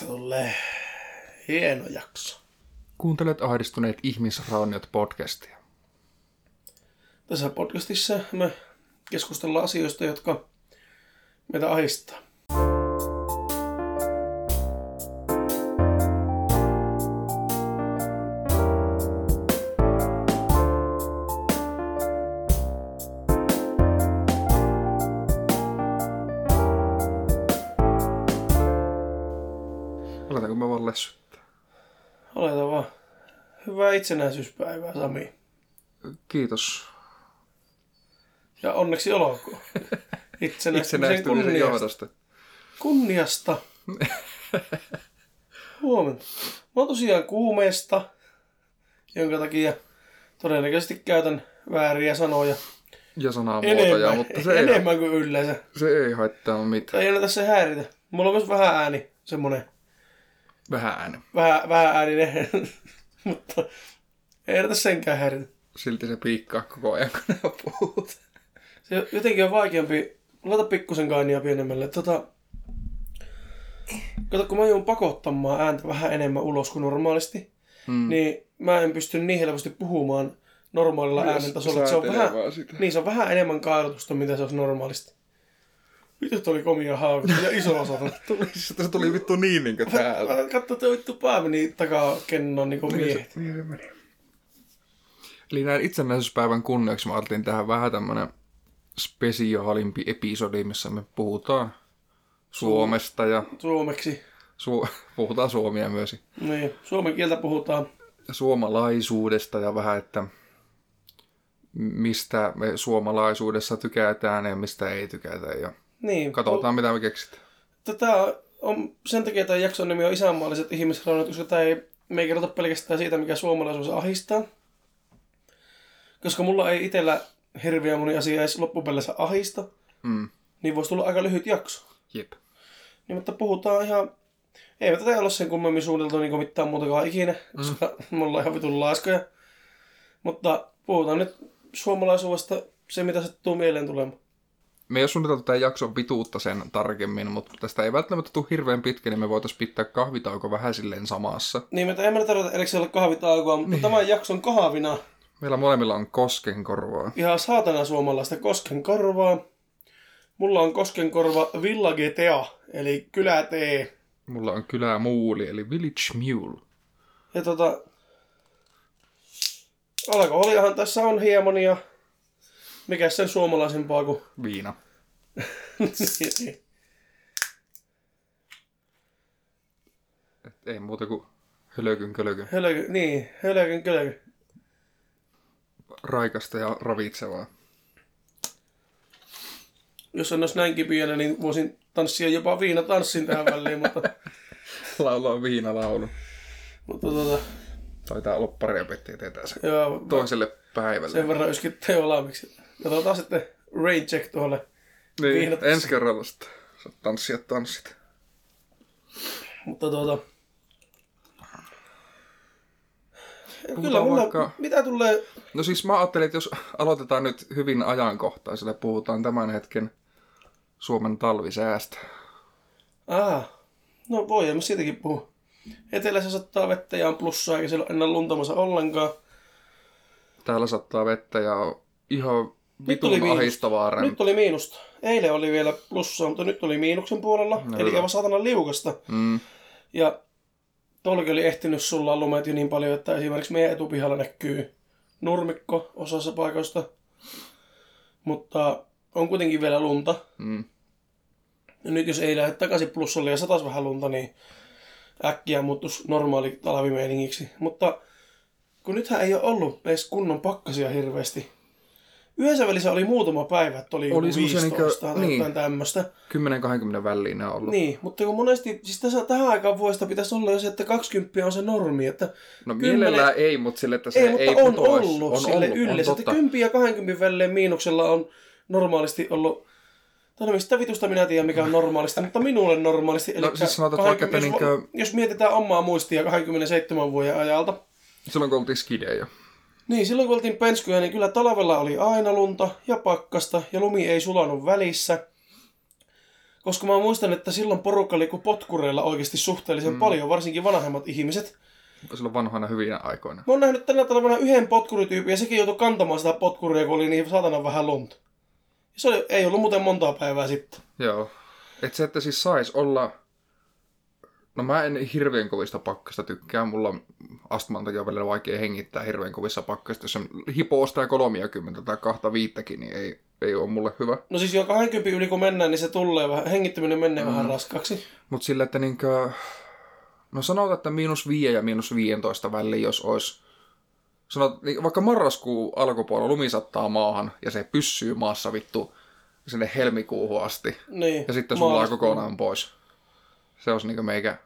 Tästä tulee hieno jakso. Kuuntelet ahdistuneet ihmisrauniot podcastia. Tässä podcastissa me keskustellaan asioista, jotka meitä ahistaa. Itsenäisyyspäivää, Sami. Kiitos Ja onneksi olkoon. Itsenäistymisen itsenäistymisen kunniasta. johdosta. kunniasta. Huomenta. Mä oon tosiaan kuumeesta, jonka takia todennäköisesti käytän vääriä sanoja Ja sanamuotoja, enemmän, mutta se ei, enemmän kuin yleensä. se ei haittaa mitään. Tai ei anneta se häiritä. Mulla on myös vähän ääni, semmonen Vähän ääni. vähän, vähän ääninen, mutta ei anneta senkään häiritä. Silti se piikkaa koko ajan, kun ne puhut. Se jotenkin on vaikeampi. Laita pikkusen kainia pienemmälle. Tota, kato, kun mä joudun pakottamaan ääntä vähän enemmän ulos kuin normaalisti, Mm. niin mä en pysty niin helposti puhumaan normaalilla Myös äänen tasolla. Se on vähän, sitä. niin, se on vähän enemmän kailutusta, mitä se olisi normaalisti. Vittu oli komia haavittu ja iso osa. Tuli, se tuli vittu niin niinkö täällä. Katso, tuo vittu pää meni takaa kennon niin kuin miehet. Niin se meni. Eli näin itsenäisyyspäivän kunniaksi mä ajattelin tähän vähän tämmönen spesiaalimpi episodi, missä me puhutaan Suomesta ja Suomeksi. su- puhutaan suomia myös Niin, suomen kieltä puhutaan. ja suomalaisuudesta ja vähän, että mistä me suomalaisuudessa tykätään ja mistä ei tykätä ja Niin, katsotaan mitä me keksitään. Tätä on, sen takia tämä jakson nimi on isänmaalliset ihmisraunat, koska tämä ei, me ei kerrota pelkästään siitä, mikä suomalaisuus ahistaa. Koska mulla ei itsellä hirveä moni asia edes loppupeleissä ahista, Mm. niin voisi tulla aika lyhyt jakso. Jep. Niin, mutta puhutaan ihan... Ei me tätä ole sen kummemmin suunniteltu niin mitään muutakaan ikinä, koska mm. me ollaan ihan vitun laiskoja. Mutta puhutaan nyt suomalaisuudesta se, mitä sattuu mieleen tulemaan. Me ei ole suunniteltu tämän jakson pituutta sen tarkemmin, mutta tästä ei välttämättä tule hirveän pitkä, niin me voitaisiin pitää kahvitauko vähän silleen samassa. Niin, mutta emme tarvita erikseen olla kahvitaukoa, mutta niin. tämän jakson kahvina Meillä molemmilla on koskenkorvaa. ihan saatana suomalaista koskenkorvaa. Mulla on koskenkorva Villa GTA, eli kylätee. Mulla on kylää muuli, eli Village Mule. Ja tota... Alkoholiahan tässä on hieman ja... Mikä sen suomalaisempaa kuin... Viina. Et ei muuta kuin hölökyn kölökyn. Hölöky, niin, hölökyn kölöky. Raikasta ja ravitsevaa. Jos en olisi näin kipiänä, niin voisin tanssia jopa viinatanssin tähän väliin, mutta, Laulaa viinalaulu. mutta tota, Taitaa olla pari opettajia tietää sen joo, toiselle päivälle. sen verran yskittää jo valmiiksi. Katsotaan sitten rain check tuolle. niin, viinatanssi. ensi kerralla sitten. Saat tanssia tanssit. Mutta tuota... Puhutaan Kyllä mulla, vaikka- mitä tulee... No siis mä ajattelin, että jos aloitetaan nyt hyvin ajankohtaisella, puhutaan tämän hetken Suomen talvisäästä. Ah, no voidaan siitäkin puhua. Etelässä sattaa vettä ja on plussaa, eikä siellä ole enää luntamassa ollenkaan. Täällä sattaa vettä ja on ihan vitun ahistavaa. Nyt oli miinusta. Eilen oli vielä plussaa, mutta nyt oli miinuksen puolella. No eli aivan saatana liukasta. Mm. Ja tuollakin oli ehtinyt sulla lumet jo niin paljon, että esimerkiksi meidän etupihalla näkyy nurmikko osassa paikoista. Mutta on kuitenkin vielä lunta. Mm. Ja nyt jos ei lähde takaisin plussalle ja satas vähän lunta, niin äkkiä muuttuisi normaali talvimeiningiksi. Mutta kun nythän ei ole ollut edes kunnon pakkasia hirveästi. Yhdessä välissä oli muutama päivä, että oli, Oli oli semmosia 15 niinkö- tai niin. jotain tämmöistä. 10-20 väliin ne on ollut. Niin, mutta kun monesti, siis tässä, tähän aikaan vuodesta pitäisi olla jo se, että 20 on se normi, että No Kymmenen- mielellään ei, mutta sille, että se ei, ei, mutta on putoaisi. ollut on sille ollut, yleensä, on että totta. 10 ja 20 välein miinuksella on normaalisti ollut no mistä vitusta minä tiedän, mikä on normaalisti, mutta minulle normaalisti. No, siis sanotaan, että vaikka, että jos, niinkö- jos mietitään omaa muistia 27 vuoden ajalta, Silloin kun oltiin skidejä. Niin silloin kun oltiin penskyjä, niin kyllä talvella oli aina lunta ja pakkasta ja lumi ei sulanut välissä. Koska mä muistan, että silloin porukka liikkui potkureilla oikeasti suhteellisen mm. paljon, varsinkin vanhemmat ihmiset. Silloin vanhoina hyvinä aikoina. Mä oon nähnyt tänä talvena yhden potkurityypin ja sekin joutui kantamaan sitä potkuria, kun oli niin saatana vähän lunta. Se oli, ei ollut muuten montaa päivää sitten. Joo. Et se, että siis sais olla... No mä en hirveän kovista pakkasta tykkää. Mulla on astman takia välillä vaikea hengittää hirveän kovissa pakkasta. Jos on hipoosta ja 30 tai kahta viittäkin, niin ei, ei ole mulle hyvä. No siis jo 20 yli kun mennään, niin se tulee vähän, hengittäminen menee mm. vähän raskaaksi. Mutta sillä, että niinkö... No sanotaan, että miinus 5 ja miinus 15 väliin, jos olisi... Sanot, niin vaikka marraskuun alkupuolella lumi sattaa maahan ja se pyssyy maassa vittu sinne helmikuuhun asti. Niin, Ja sitten sulaa maaliskuun. kokonaan pois. Se olisi niinku meikä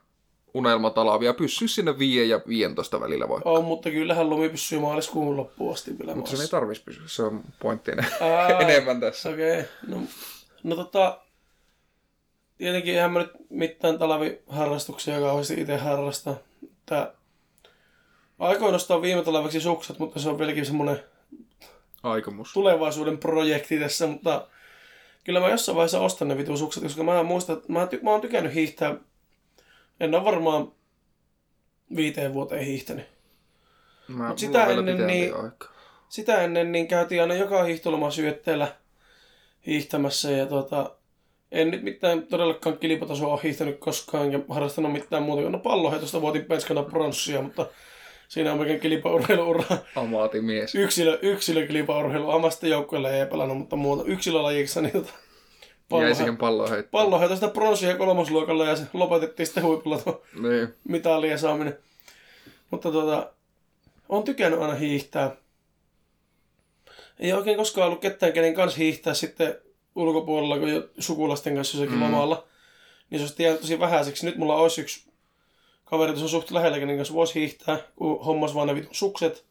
unelmatalavia. Pysyä sinne 5 ja 15 välillä voi. On, mutta kyllähän lumi pysyy maaliskuun loppuun asti vielä Mutta se ei tarvitsisi pysyä. Se on pointti Ää. enemmän tässä. Okei, okay. no, no tota, tietenkin eihän mä nyt mitään talviharrastuksia kauheasti itse harrasta. Tää, aikoin ostaa viime talveksi sukset, mutta se on vieläkin semmoinen Aikomus. tulevaisuuden projekti tässä, mutta kyllä mä jossain vaiheessa ostan ne vitun sukset, koska mä muistan, että mä, ty- mä oon tykännyt hiihtää, en ole varmaan viiteen vuoteen hiihtänyt. Mä, Mut sitä ennen niin-. Sitä ennen niin käytiin aina joka hiihtoloma syötteellä hiihtämässä ja tota, en nyt mitään todellakaan kilpatasoa ole hiihtänyt koskaan ja harrastanut mitään muuta kuin no palloheitosta voitin penskana pronssia, mutta siinä on oikein kilpaurheiluura. Amaatimies. Yksilö, yksilökilpaurheilu, amasta joukkueella ei pelannut, mutta muuta yksilölajiksi niin tota, Jäi siihen palloon heittää. palloheitosta pronssia kolmosluokalla ja se lopetettiin sitten huipulla tuo Niin. mitalien saaminen. Mutta tota, on tykännyt aina hiihtää. Ei oikein koskaan ollut ketään, kenen kanssa hiihtää sitten ulkopuolella, kun jo sukulasten kanssa jossakin mm. lomalla. Niin se olisi tosi vähäiseksi. Nyt mulla olisi yksi kaveri, tuossa on suht lähellä, kenen kanssa voisi hiihtää, kun hommas vaan ne vitun sukset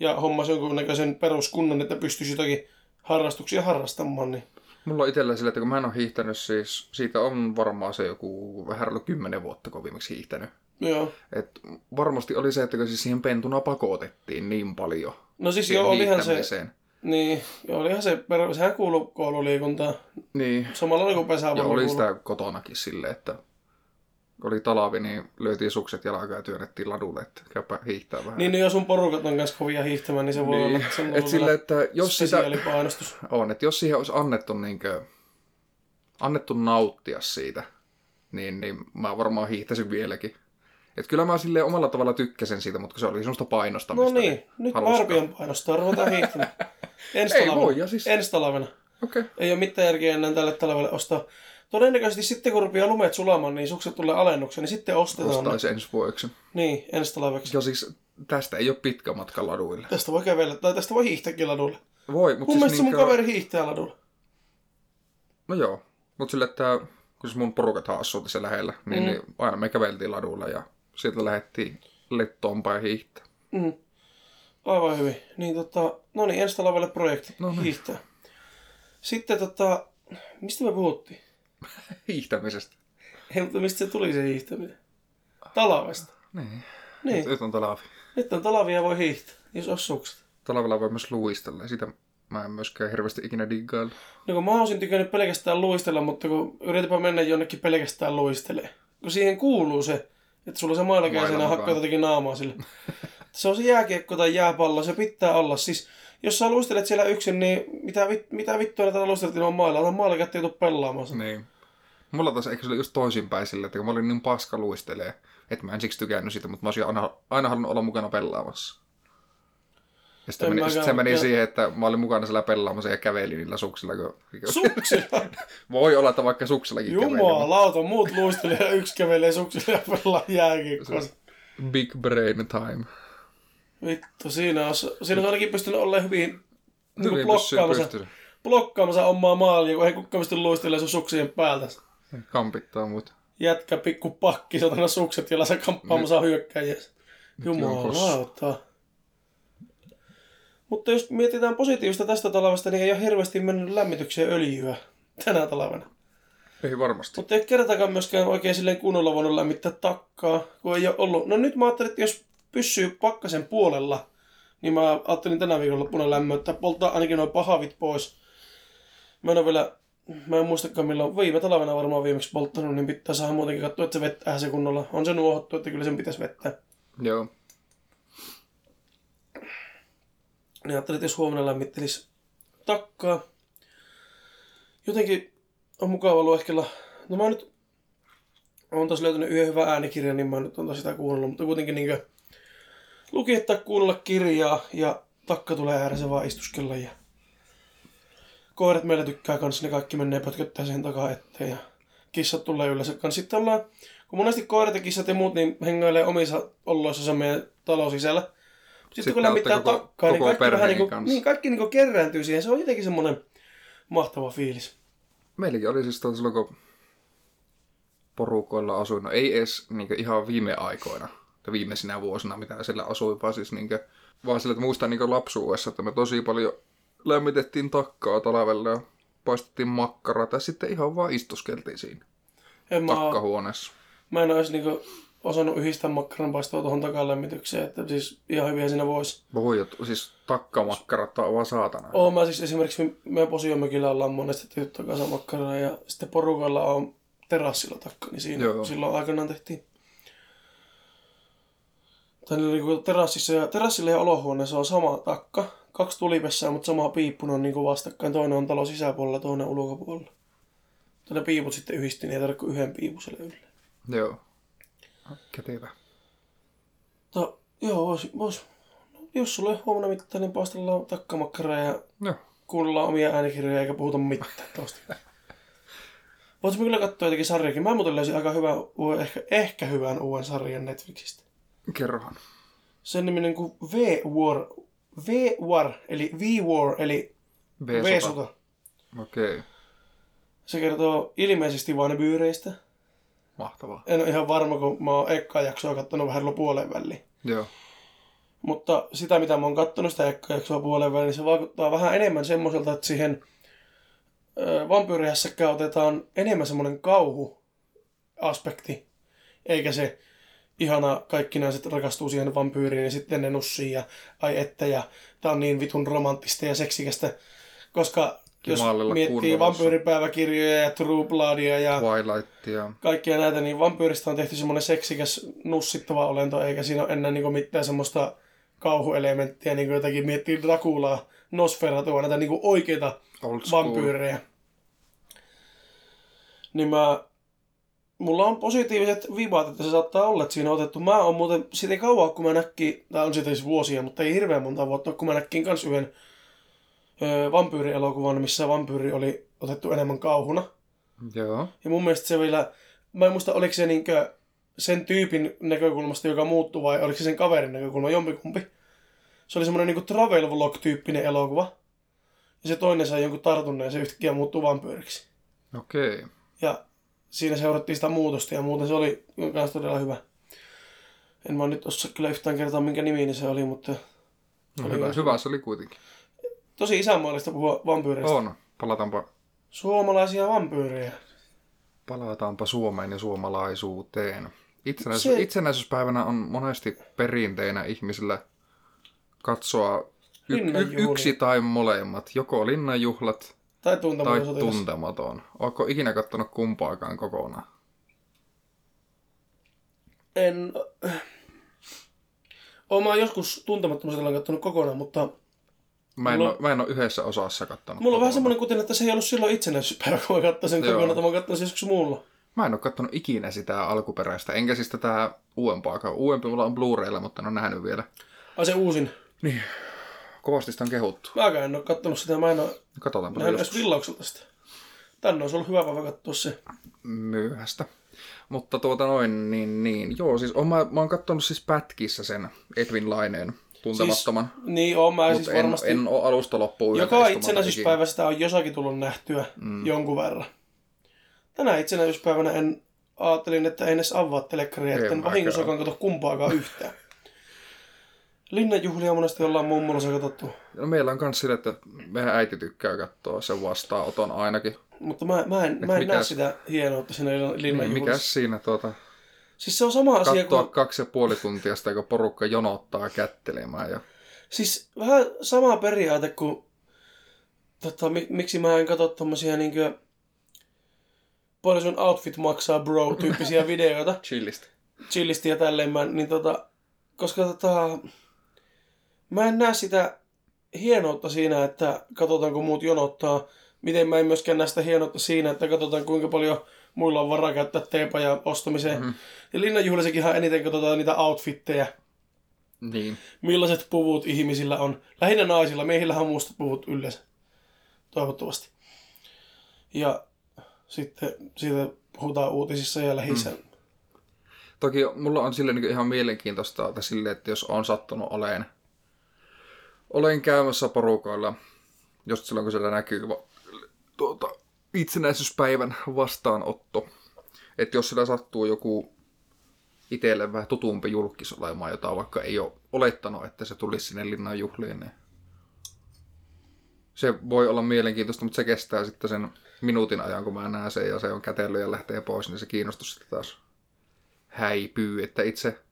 ja hommas jonkunnäköisen peruskunnan, että pystyisi jotakin harrastuksia harrastamaan. Niin. Mulla on itsellä sillä, että kun mä en ole hiihtänyt siis, siitä on varmaan se joku vähän reilu kymmenen vuotta, kun viimeksi hiihtänyt. Joo. Et varmasti oli se, että kun siis siihen pentuna pakotettiin niin paljon. No siis joo, olihan se, niin, joo, olihan se, sehän kuuluu koululiikuntaan. Niin. Samalla lailla kuin Ja pesäpallo oli kuuluu. sitä kotonakin silleen, että kun oli talavi, niin löytiin sukset jalkaan ja työnnettiin ladulle, että käypä hiihtää vähän. Niin, no jos sun porukat on kanssa kovia hiihtämään, niin se voi Niin. olla sen Et sille, että jos sitä, on, että jos siihen olisi annettu, niinkö, annettu nauttia siitä, niin, niin mä varmaan hiihtäisin vieläkin. Et kyllä mä silleen omalla tavalla tykkäsin siitä, mutta se oli semmoista painostamista. No niin, nyt haluskaan. Varpion painostaa, ruvetaan hiihtämään. Ensi Ei voi, ja siis- Ensi talvena. Okei. Okay. Ei ole mitään järkeä enää tälle talvelle ostaa. Todennäköisesti sitten kun rupeaa lumet sulamaan, niin sukset tulee alennukseen, niin sitten ostetaan. Ostaisi ensi vuodeksi. Niin, ensi talveksi. Ja siis tästä ei ole pitkä matka laduille. Tästä voi kävellä, tai tästä voi hiihtääkin ladulle. Voi, mutta Mun siis mielestä mun niinkö... kaveri hiihtää ladulla. No joo, mutta sille, että kun se mun porukat asuu tässä lähellä, niin, mm. niin aina me käveltiin ladulla ja sieltä lähdettiin lettoon päin hiihtää. Mm. Aivan hyvin. Niin tota, no niin, ensi talvelle projekti. No niin. Hiihtää. Sitten tota, mistä me puhuttiin? Hiihtämisestä. Hei, mutta mistä se tuli se hiihtäminen? Talavesta. Niin. Niin, Nyt on talavi. nyt on talavia voi hiihtää, jos on sukset. Talvella voi myös luistella ja sitä mä en myöskään hirveästi ikinä diggailla. No kun mä olisin tykännyt pelkästään luistella, mutta kun yritäpä mennä jonnekin pelkästään luistelee. Kun siihen kuuluu se, että sulla on se Mailla hakkaa mukaan. jotenkin naamaa sille. se on se jääkiekko tai jääpallo, se pitää olla. Siis jos sä luistelet siellä yksin, niin mitä, mitä vittua näitä luistelet ilman mailla? Ota mailla kättä pelaamaan sen. Niin. Mulla taas ehkä se oli just toisinpäin sille, että kun mä olin niin paska luistelee, että mä en siksi tykännyt sitä, mutta mä olisin aina, aina halunnut olla mukana pelaamassa. Ja sitten En meni, sit se meni ja- siihen, että mä olin mukana siellä pelaamassa ja kävelin niillä suksilla. Kun... Suksilla! Voi olla, että vaikka suksillakin. Jumalauta, muut luistelee ja yksi kävelee suksilla ja pelaa jääkiekkoa. Big brain time. Vittu, siinä on, siinä on ainakin pystynyt olemaan hyvin niin blokkaamassa, blokkaamassa omaa maalia, kun ei kukaan pysty luistelemaan sun suksien päältä. Kampittaa mut. jätkä pikku pakki, satana sukset, jolla sä kamppaamassa hyökkäjiä. Jumalauta. Mutta jos mietitään positiivista tästä talvesta, niin ei ole hirveästi mennyt lämmitykseen öljyä tänä talvena. Ei varmasti. Mutta ei kertakaan myöskään oikein silleen kunnolla voinut lämmittää takkaa, kun ei ole ollut. No nyt mä ajattelin, että jos pysyy pakkasen puolella, niin mä ajattelin tänä viikonloppuna lämmöttää, polttaa ainakin noin pahavit pois. Mä en ole vielä mä en muistakaan milloin, viime talvena varmaan viimeksi polttanut, niin pitää saada muutenkin katsoa, että se vettää se kunnolla. On se nuohottu, että kyllä sen pitäisi vettää. Joo. Niin ajattelin, että jos huomenna lämmittelisi takkaa. Jotenkin on mukava lueskella. No mä nyt on taas löytänyt yhden hyvän äänikirjan, niin mä nyt on taas sitä kuunnellut. Mutta kuitenkin niin tai kuunnella kirjaa ja takka tulee ääressä vaan istuskella. Ja koirat meillä tykkää kanssa, ne kaikki menee pötköttää siihen takaa eteen. Ja kissat tulee yleensä kanssa. Sitten ollaan, kun monesti koirat ja kissat ja muut niin hengailee omissa olloissa meidän talon sisällä. Sitten, Sitten kun lämmittää koko- takkaa, niin kaikki, vähän niin kuin, niin, kaikki niin kuin kerääntyy siihen. Se on jotenkin semmoinen mahtava fiilis. Meilläkin oli siis silloin, kun porukoilla asuin, no ei edes niin ihan viime aikoina, tai viimeisinä vuosina, mitä siellä asuin, vaan siis niin kuin, vaan sillä, että muistan niin lapsuudessa, että me tosi paljon lämmitettiin takkaa talvella ja paistettiin makkaraa, tai sitten ihan vaan istuskeltiin siinä En mä, takkahuoneessa. mä en olisi niin osannut yhdistää makkaranpaistoa tuohon takalämmitykseen, että siis ihan hyviä siinä voisi. Voi, siis takkamakkarat on vaan saatana. Oon mä siis esimerkiksi me Posiomökillä ollaan monesti tehty takaisamakkaraa ja sitten porukalla on terassilla takka, niin siinä Joo. silloin aikanaan tehtiin. Tai niin terassissa ja, terassilla ja olohuoneessa on sama takka, kaksi tulipessää, mutta sama piippu ne on niin kuin vastakkain. Toinen on talon sisäpuolella, toinen ulkopuolella. Tuonne piiput sitten yhdisti, niin ei tarvitse yhden piipuselle yllä. Joo. Kätevä. Mutta joo, vois, vois, no, jos sulla ei huomenna mitään, niin paistellaan takkamakkaraa ja Joo. kuunnellaan omia äänikirjoja eikä puhuta mitään tosta. Voisimme kyllä katsoa jotenkin sarjakin. Mä muuten löysin aika hyvän, ehkä, ehkä hyvän uuden sarjan Netflixistä. Kerrohan. Sen niminen kuin V-War. V-War, eli V-War, eli V-sota. V-sota. Okei. Okay. Se kertoo ilmeisesti vanebyyreistä. Mahtavaa. En ole ihan varma, kun mä oon ekkaa jaksoa kattonut vähän puoleen väliin. Joo. Mutta sitä, mitä mä oon kattonut sitä ekkaa jaksoa puoleen väliin, niin se vaikuttaa vähän enemmän semmoiselta, että siihen ö, vampyyrihässäkkään otetaan enemmän semmoinen kauhuaspekti. Eikä se ihana kaikki naiset rakastuu siihen vampyyriin ja sitten ne nussii ja ai että ja tää on niin vitun romanttista ja seksikästä. Koska jos Jumalilla miettii vampyyripäiväkirjoja ja True Bloodia ja Twilightia. kaikkia näitä, niin vampyyristä on tehty semmoinen seksikäs nussittava olento, eikä siinä ole enää niin mitään semmoista kauhuelementtiä, niin kuin jotakin miettii Draculaa, Nosferatua, näitä niin oikeita vampyyrejä. Niin mä, mulla on positiiviset vibat, että se saattaa olla, että siinä on otettu. Mä oon muuten siitä kauan, kun mä näkkin, tai on siitä siis vuosia, mutta ei hirveän monta vuotta, kun mä näkkin kans yhden ö, vampyyrielokuvan, missä vampyyri oli otettu enemmän kauhuna. Joo. Ja mun mielestä se vielä, mä en muista oliko se niinkö sen tyypin näkökulmasta, joka muuttuu, vai oliko se sen kaverin näkökulma, jompikumpi. Se oli semmoinen niinku travel vlog-tyyppinen elokuva. Ja se toinen sai jonkun tartunnan ja se yhtäkkiä muuttuu vampyyriksi. Okei. Okay. Ja siinä seurattiin sitä muutosta ja muuten se oli myös todella hyvä. En mä nyt osaa kyllä yhtään kertoa, minkä niminen se oli, mutta No, Oli hyvä, hyvä se oli kuitenkin. tosi isänmaallista puhua vampyyreistä. On. Palataanpa, Suomalaisia vampyyrejä. palataanpa Suomeen ja suomalaisuuteen. Itsenäisyys, Se- Itsenäisyyspäivänä on monesti perinteinä ihmisillä katsoa y- y- yksi tai molemmat. Joko linnanjuhlat Tai tai tuntematon sotilas. tuntematon. Oletko ikinä kattonut kumpaakaan kokonaan? En... Mä joskus tuntemattomuudella kattonut kokonaan, mutta Mä en, Mulla- ole, mä en ole yhdessä osassa kattonut mulla on vähän semmoinen kuten, että se ei ollut silloin itsenäisyyspäivä, kun mä katsoin sen Joo. kokonaan, että mä katsoin joskus muulla. Mä en ole kattonut ikinä sitä alkuperäistä, enkä siis tätä uudempaakaan. Uudempi mulla on Blu-raylla, mutta en ole nähnyt vielä. Ai se uusin. Kovasti sitä on kehuttu. Mäkään en ole kattonut sitä, mä en ole Katsotaanpa nähnyt edes villaukselta sitä. Tänne olisi ollut hyvä päivä katsoa se. myöhäistä. Mutta tuota noin, niin, niin. Joo, siis on, mä, mä oon kattonut siis pätkissä sen Edwin Laineen tuntemattoman. Siis, niin on, mä siis en, varmasti... en ole alusta loppuun Joka itsenäisyyspäivä sitä on jossakin tullut nähtyä mm. jonkun verran. Tänä itsenäisyyspäivänä en ajattelin, että en edes avaa telekkaria, että en mäkään. vahingossakaan kato kumpaakaan yhtään. Linnanjuhlia monesti ollaan mummolassa katsottu. No meillä on kans sille, että meidän äiti tykkää katsoa sen vastaanoton ainakin. mutta mä, mä en, mä en näe mikäs- sitä hienoutta siinä lin- Niin, mikäs siinä tuota, Siis se on sama asia kuin... kaksi ja puoli tuntia sitä, kun porukka jonottaa kättelemään. Ja... Siis vähän sama periaate kuin... Tota, mi, miksi mä en katso tommosia niinkö paljon sun outfit maksaa bro tyyppisiä videoita, Chillistä. chillisti ja tälleen, mä, niin tota, koska tota, mä en näe sitä hienoutta siinä, että katsotaan kun muut jonottaa, miten mä en myöskään näe sitä hienoutta siinä, että katsotaan kuinka paljon muilla on varaa käyttää teepajan ostamiseen. Mm-hmm. Ja linnanjuhlissakinhan eniten katsotaan niitä outfitteja, Niin. millaiset puvut ihmisillä on. Lähinnä naisilla, miehillähän on mustat puvut yleensä. Toivottavasti. Ja sitten siitä puhutaan uutisissa ja lähissä. Mm. Toki mulla on sille niin ihan mielenkiintoista, että sille, että jos on sattunut oleen, olen käymässä porukoilla, just silloin kun siellä näkyy tuota, itsenäisyyspäivän vastaanotto, että jos sillä sattuu joku itselle vähän tutumpi julkis olemaan, jota vaikka ei ole olettanut, että se tulisi sinne linnan juhliin, niin se voi olla mielenkiintoista, mutta se kestää sitten sen minuutin ajan, kun mä näen sen ja se on kätellyt ja lähtee pois, niin se kiinnostus sitten taas häipyy, että itse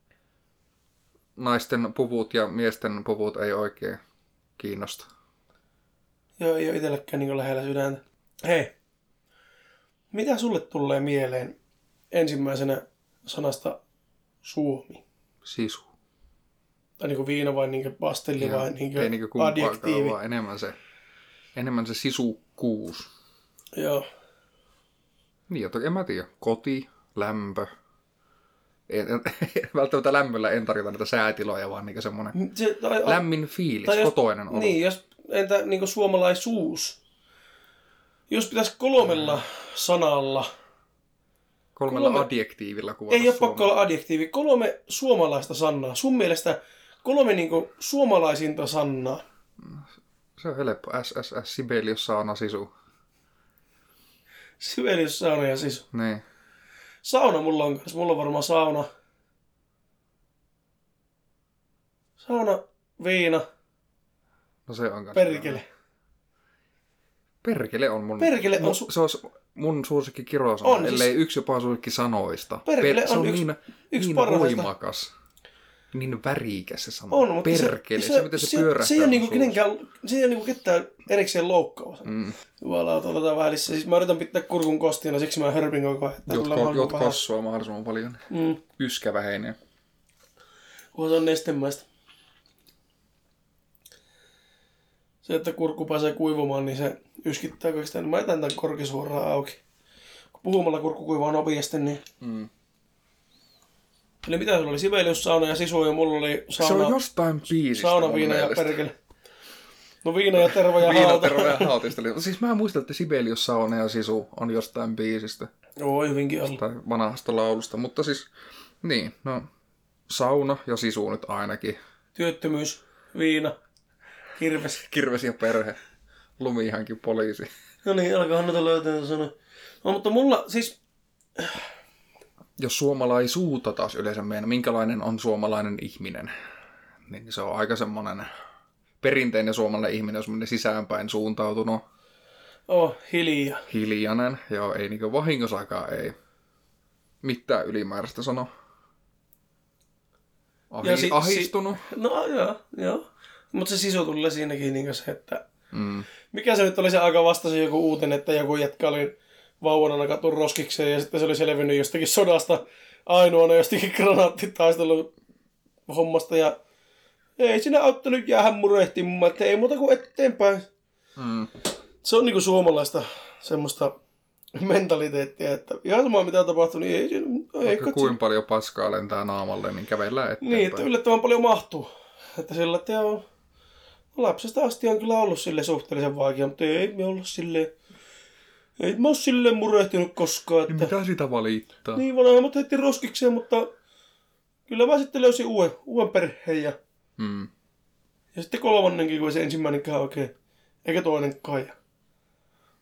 naisten puvut ja miesten puvut ei oikein kiinnosta. Joo, ei ole itselläkään niin lähellä sydäntä. Hei, mitä sulle tulee mieleen ensimmäisenä sanasta Suomi? Sisu. Tai niin kuin viina vai niin kuin pastelli vai niin ei kuin niinku kumpaakaan, adjektiivi? vaan enemmän se, enemmän se sisukkuus. Joo. Niin, ja toki en mä tiedä. Koti, lämpö. En, en, välttämättä lämmöllä en tarkoita niitä säätiloja, vaan niinku semmoinen Se, tai, lämmin fiilis, tai jos- kotoinen olo. Niin, jos, entä niin suomalaisuus? Jos pitäisi kolmella sanalla, Kolmella kolme- adjektiivilla kuvata ei ole pakko olla adjektiivi, kolme suomalaista sanaa. Sun mielestä kolme niin kuin suomalaisinta sanaa. Se on helppo. SSS, Sibelius, sauna, sisu. Sibelius, sauna ja sisu. Niin. Sauna mulla on kanssa. Mulla on varmaan sauna. Sauna, viina, No se on kanssa. perkele. Perkele on mun... Perkele on su- Se on mun suosikki kirosana, On siis- ellei yksi jopa suosikki sanoista. Perkele se on on yksi- niin, yksi niin parhaista. voimakas. Niin värikäs se sana. On, mutta Perkele, se, se, miten se, pyörähtää. se ei ole niinku kenenkään, se ei ole niinku ketään erikseen loukkaava. Mm. Jumalauta, otetaan välissä. Siis mä yritän pitää kurkun kostiina, siksi mä hörpin koko ajan. mahdollisimman jot kossua mahdollisimman paljon. Mm, Yskä vähenee. kunhan se on nestemäistä. Se, että kurkku pääsee kuivumaan, niin se yskittää kaikista. Mä jätän tämän korki suoraan auki. Kun puhumalla kurkku kuivaa nopeasti, niin... Mm. Eli mitä sulla oli? Sibelius, sauna ja sisu ja mulla oli Se on sauna, jostain biisistä sauna mun viina ja perkele. No viina ja terva ja Viina, hauta. terve ja hautista. Siis mä muistan, että Sibelius, sauna ja sisu on jostain biisistä. Joo, hyvinkin ollut. tai vanhasta laulusta, mutta siis, niin, no, sauna ja sisu nyt ainakin. Työttömyys, viina, kirves. Kirves ja perhe, lumihankin poliisi. No niin, alkaa noita löytää sanoa. No, mutta mulla siis, Jos suomalaisuutta taas yleensä meidän, minkälainen on suomalainen ihminen, niin se on aika semmoinen perinteinen suomalainen ihminen, jos semmoinen sisäänpäin suuntautunut, oh, hiljaa. hiljainen, joo, ei niinku vahingossakaan ei mitään ylimääräistä sano. Ahi, Ja si- ahistunut. No joo, joo. Mutta se sisu tulee siinäkin niin se, että... Mm. Mikä se nyt oli se aika vasta se joku uutinen, että joku jätkä oli vauvana nakattu roskikseen ja sitten se oli selvinnyt jostakin sodasta ainoana jostakin granaattitaistelun hommasta ja ei siinä auttanut jäädä murehtimaan, että ei muuta kuin eteenpäin. Mm. Se on niinku suomalaista semmoista mentaliteettia, että ihan sama mitä tapahtuu, niin ei, ei katso. kuinka paljon paskaa lentää naamalle, niin kävellään eteenpäin. Niin, että yllättävän paljon mahtuu. Että sillä, että joo, lapsesta asti on kyllä ollut sille suhteellisen vaikea, mutta ei me olla silleen, ei mä oo silleen murehtinut koskaan, Niin että mitä sitä valittaa? niin vanhemmat heitti roskikseen, mutta kyllä mä sitten löysin uuden, uuden perheen ja, Mm. ja sitten kolmannenkin, kun se ensimmäinenkään oikein, eikä toinenkaan. Ja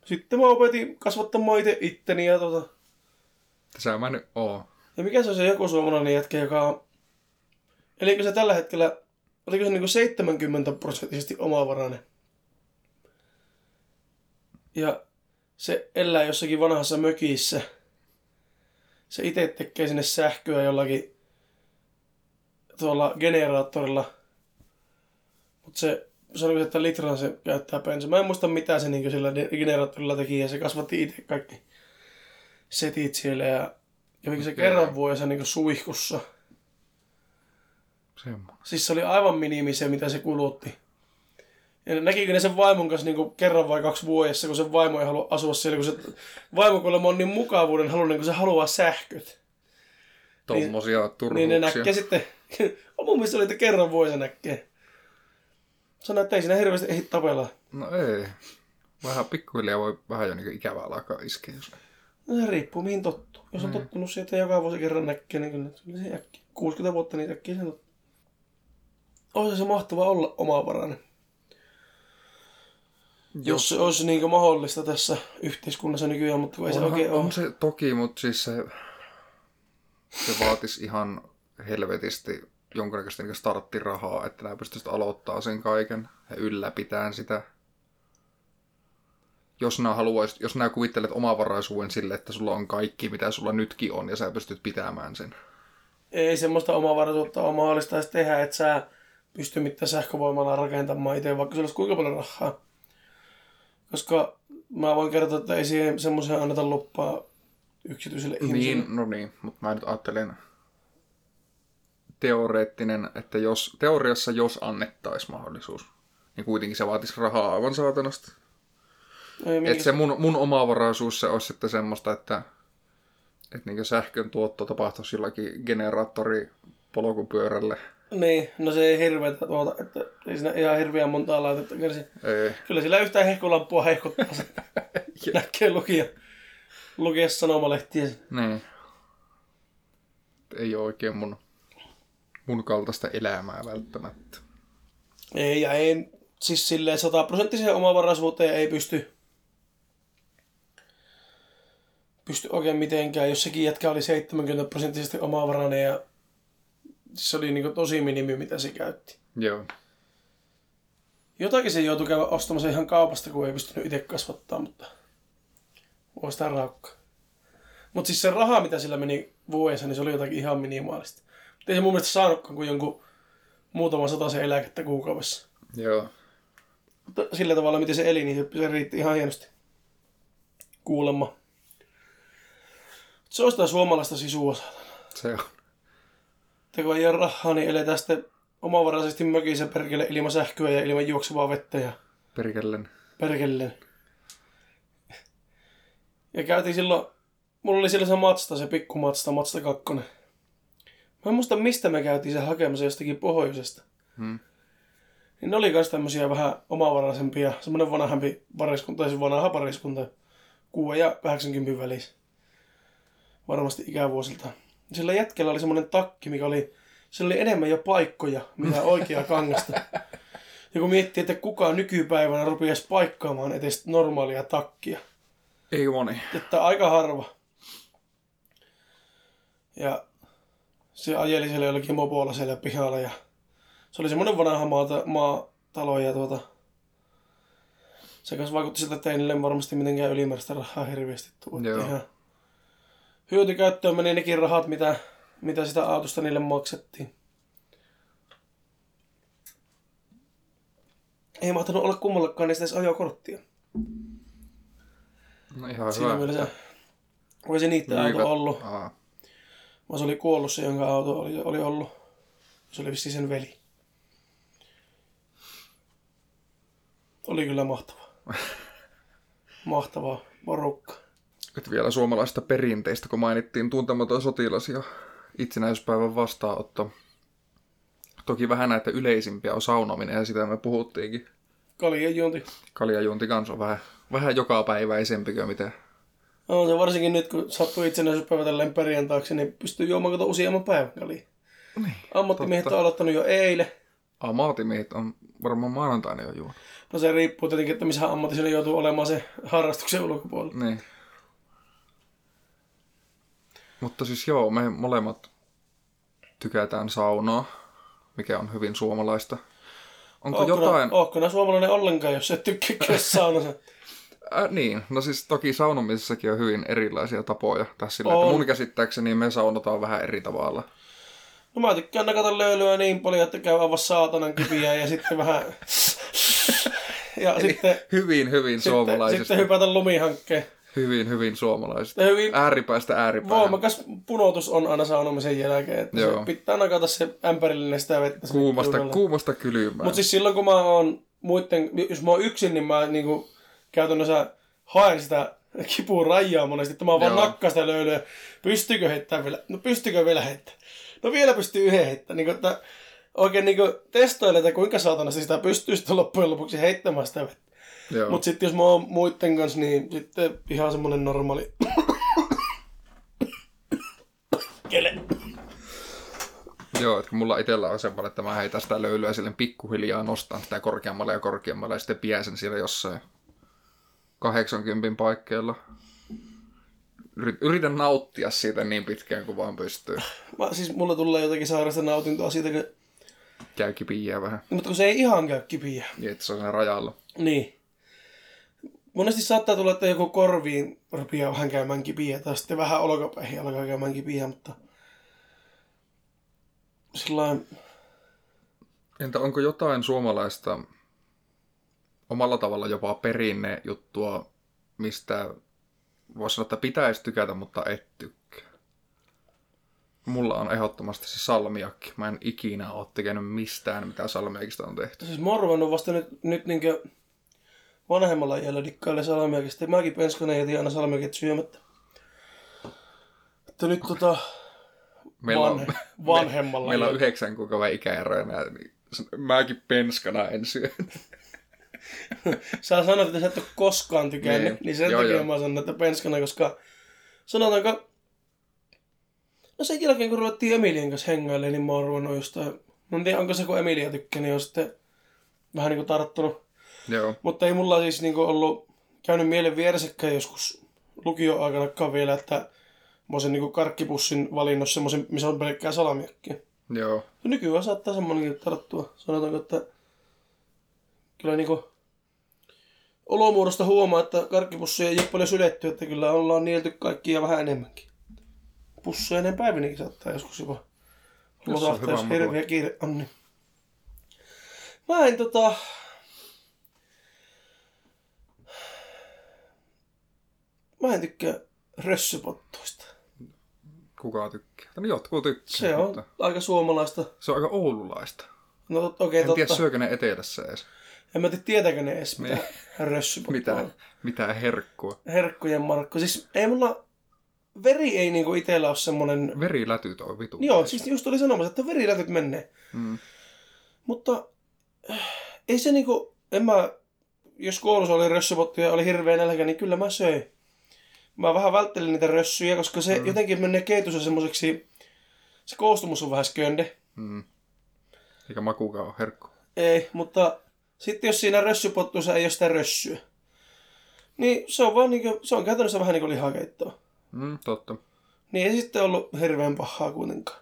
sitten mä opetin kasvattamaan itse itteni ja tota, Tässä mä nyt oo. Ja mikä se on se joku suomalainen jätkä, joka on... Elikö se tällä hetkellä, oliko se niinku 70 prosenttisesti omavarainen? Ja se elää jossakin vanhassa mökissä. Se itse tekee sinne sähköä jollakin tuolla generaattorilla. Mutta se, sanoiko se, että litran se käyttää bensa. Mä en muista mitä se niinku sillä generaattorilla teki ja se kasvatti itse kaikki setit siellä ja kävikö se kerran vuodessa niin suihkussa. Semmoinen. Siis se oli aivan minimi se, mitä se kulutti. Ja näkikö ne sen vaimon kanssa niin kerran vai kaksi vuodessa, kun se vaimo ei halua asua siellä, kun se vaimo kuulemma on niin mukavuuden halunnut, kun se haluaa sähköt. Tommosia turhuuksia. Niin ne näkee sitten, mun mielestä oli, että kerran vuodessa näkee. Sano, että ei siinä hirveästi ehdi tapella. No ei. Vähän pikkuhiljaa voi vähän jo niin ikävää alkaa iskeä. Jos... No se riippuu mihin tottuu. Jos on mm. tottunut siihen, että joka vuosi kerran näkee, niin kyllä se äkkiä. 60 vuotta niin äkkiä sen tottuu. Olisi se mahtava olla omavarainen. Jos se olisi niin mahdollista tässä yhteiskunnassa nykyään, mutta kun ei se oikein ole. on se toki, mutta siis se, se vaatisi ihan helvetisti jonkinnäköistä niin starttirahaa, että nämä pystyisit aloittaa sen kaiken ja ylläpitää sitä. Jos nämä, haluaisit, jos nämä kuvittelet omavaraisuuden sille, että sulla on kaikki, mitä sulla nytkin on, ja sä pystyt pitämään sen. Ei semmoista omavaraisuutta ole mahdollista edes tehdä, että sä pysty mitään sähkövoimalla rakentamaan itse, vaikka sulla olisi kuinka paljon rahaa. Koska mä voin kertoa, että ei siihen semmoiseen anneta luppaa yksityiselle ihmiselle. Niin, no niin, mutta mä nyt ajattelen teoreettinen, että jos, teoriassa jos annettaisiin mahdollisuus, niin kuitenkin se vaatisi rahaa aivan saatanasti. Ei, minkä... Et se mun, mun omavaraisuus se olisi sitten semmoista, että, että niin sähkön tuotto tapahtuisi jollakin generaattori polkupyörälle. Niin, no se ei hirveätä tuota, että ei siinä ihan hirveän montaa laitetta kärsi. Ei. Kyllä sillä yhtään hehkulampua hehkuttaa se. Näkee lukija, lukea sanomalehtiä. Niin. Ei ole oikein mun, mun kaltaista elämää välttämättä. Ei, ja ei, siis silleen sataprosenttiseen omavaraisuuteen ei pysty, pysty oikein mitenkään, jos sekin jätkä oli 70 prosenttisesti omavarainen ja se oli niin tosi minimi, mitä se käytti. Joo. Jotakin se joutui käydä ostamassa ihan kaupasta, kun ei pystynyt itse kasvattaa, mutta voi sitä raukkaa. Mutta siis se raha, mitä sillä meni vuodessa, niin se oli jotakin ihan minimaalista. Mutta ei se mun mielestä saanutkaan kuin jonkun muutama se eläkettä kuukaudessa. Joo. Mutta sillä tavalla, miten se eli, niin se, se riitti ihan hienosti. Kuulemma. Se on sitä suomalaista sisua. Se on. Että kun ei ole rahaa, niin eletään sitten omavaraisesti mökissä perkele ilman sähköä ja ilman juoksevaa vettä ja Perkellen. perkeleen. Ja käytiin silloin, mulla oli siellä se Matsta, se pikku Matsta, Matsta 2. Mä en muista mistä me käytiin se hakemassa jostakin pohjoisesta. Hmm. Niin ne oli myös tämmöisiä vähän omavaraisempia, semmoinen vanhempi pariskunta, siis vanha pariskunta, 6 ja 80 välissä. Varmasti ikävuosilta. Sillä jätkellä oli semmoinen takki, mikä oli, sillä oli enemmän jo paikkoja, mitä oikea kangasta. Ja kun miettii, että kukaan nykypäivänä rupeaisi paikkaamaan edes normaalia takkia. Ei moni. Että aika harva. Ja se ajeli siellä jollakin mopolla siellä pihalla ja se oli semmoinen vanha maata, maatalo ja tuota, se kanssa vaikutti siltä, että ei niille varmasti mitenkään ylimääräistä rahaa hirveästi. Että Joo. Ihan hyötykäyttöön meni nekin rahat, mitä, mitä sitä autosta niille maksettiin. Ei mahtanut olla kummallakaan niistä edes ajokorttia. No ihan Siinä hyvä. mielessä, voi se niiden auto Myyvät- ollut. Aa. Vaan se oli kuollut se, jonka auto oli, oli ollut. Se oli vissiin sen veli. Oli kyllä mahtavaa. Mahtavaa porukka. Nyt vielä suomalaista perinteistä, kun mainittiin tuntematon sotilas ja itsenäisyyspäivän vastaanotto. Toki vähän näitä yleisimpiä on saunominen ja sitä me puhuttiinkin. Kaljan juonti. Kaljajuonti kanssa on vähän, vähän joka päiväisempi kuin mitä. On se varsinkin nyt, kun sattuu itsenäisyyspäivä tälleen perjantaaksi, niin pystyy juomaan kato useamman päivän kalia. Niin, Ammattimiehet totta. on aloittanut jo eilen. Amaatimiehet on varmaan maanantaina jo juonut. No se riippuu tietenkin, että missä ammatissa joutuu olemaan se harrastuksen ulkopuolella. Niin. Mutta siis joo, me molemmat tykätään saunaa, mikä on hyvin suomalaista. Onko Ootko jotain... nää- Ootko nää suomalainen ollenkaan, jos et tykkää saunassa? Äh, niin, no siis toki saunomisessakin on hyvin erilaisia tapoja. Tässä sillä, On. että mun käsittääkseni me saunotaan vähän eri tavalla. No mä tykkään nakata löylyä niin paljon, että käy avaa saatanan kipiä ja sitten vähän... ja sitten, Hyvin, hyvin sitten, suomalaisesti. sitten hypätä lumihankkeen. Hyvin, hyvin suomalaiset. Ja hyvin Ääripäästä ääripäähän. voimakas punotus on aina saunomisen jälkeen, että Joo. se pitää nakata se ämpärillinen sitä vettä. Kuumasta, kuumasta kylmään. Mutta siis silloin kun mä oon muiden, jos mä oon yksin, niin mä niinku käytännössä haen sitä kipun rajaa monesti, että mä vaan nakkaan sitä löylyä. Pystyykö heittämään vielä? No pystykö vielä heittämään? No vielä pystyy yhden heittämään. Niin että oikein niin testoille, että kuinka saatanasti sitä pystyy sitten loppujen lopuksi heittämään sitä vettä. Mutta sitten jos mä oon muiden kanssa, niin sitten ihan semmonen normaali... Kele. Joo, että kun mulla itsellä on semmoinen, että mä heitän sitä löylyä silleen pikkuhiljaa, nostan sitä korkeammalle ja korkeammalle ja sitten pidän sen siellä jossain 80 paikkeilla. Yrit- Yritän nauttia siitä niin pitkään kuin vaan pystyy. Mä, siis mulla tulee jotakin sairasta nautintoa siitä, kun... Käy kipiää vähän, mutta kun se ei ihan käy kipiä. niin että se on siinä rajalla. Niin. Monesti saattaa tulla, että joku korviin rupeaa vähän käymään kipiä, tai sitten vähän olkapäihin alkaa käymään kipiä, mutta sillain, Entä onko jotain suomalaista omalla tavalla jopa perinne juttua, mistä voisi sanoa, että pitäisi tykätä, mutta et tykkää? Mulla on ehdottomasti se salmiakki. Mä en ikinä ole tekenyt mistään, mitä salmiakista on tehty. siis mä oon vasta nyt, nyt niinkö vanhemmalla iällä dikkaille salmiakista. Mäkin penskana jätin aina salmiakit syömättä. Että nyt tota Meillä on, vanhe, vanhemmalla meillä on yhdeksän kuukauden ikäeroja, nää, niin mäkin penskana en syö. Sä sanoit, että sä et ole koskaan tykännyt, Niin. niin, sen Joo, takia joo. mä sanon, että penskana, koska sanotaanko, no sen jälkeen kun ruvettiin Emilien kanssa hengailemaan, niin mä oon ruvennut jostain, mä en tiedä onko se kun Emilia tykkää, niin on sitten vähän niin kuin tarttunut. Joo, Mutta ei mulla siis niin kuin ollut käynyt mielen vieressäkään joskus lukioaikanakaan vielä, että mä olisin niin karkkipussin valinnut semmoisen, missä on pelkkää salamiakkia. joo. Ja nykyään saattaa semmoinenkin tarttua. Sanotaanko, että kyllä niinku olomuodosta huomaa, että karkkipussia ei ole paljon syletty, että kyllä ollaan nielty kaikkia vähän enemmänkin. Pusseja ennen päivinäkin saattaa joskus jopa Jos on losahtaa, jos hirveä kiire on. Niin. Mä en tota... Mä en tykkää rössypottuista. Kuka tykkää? No jotkut tykkää, Se on mutta aika suomalaista. se on aika oululaista. No okei, En totta. tiedä, syökö ne etelässä edes. En mä tiedä, tietääkö ne edes, mitä rössypottu Mitä, on. mitä herkkua. Herkkujen Markku. Siis ei mulla... Veri ei niinku itellä ole semmonen... Verilätyt on vitu. Joo, siis just oli sanomassa, että verilätyt menee. Mm. Mutta äh, ei se niinku... En mä... Jos koulussa oli rössypottu ja oli hirveä nälkä, niin kyllä mä söin. Mä vähän välttelin niitä rössyjä, koska se mm. jotenkin menee keitossa semmoiseksi... Se koostumus on vähän skönde. Mm. Eikä makukaan ole herkku. Ei, mutta sitten jos siinä rössypottuissa ei ole sitä rössyä, niin se on vaan niinku, se on käytännössä vähän niin kuin lihakeittoa. Mm, totta. Niin ei sitten ollut hirveän pahaa kuitenkaan.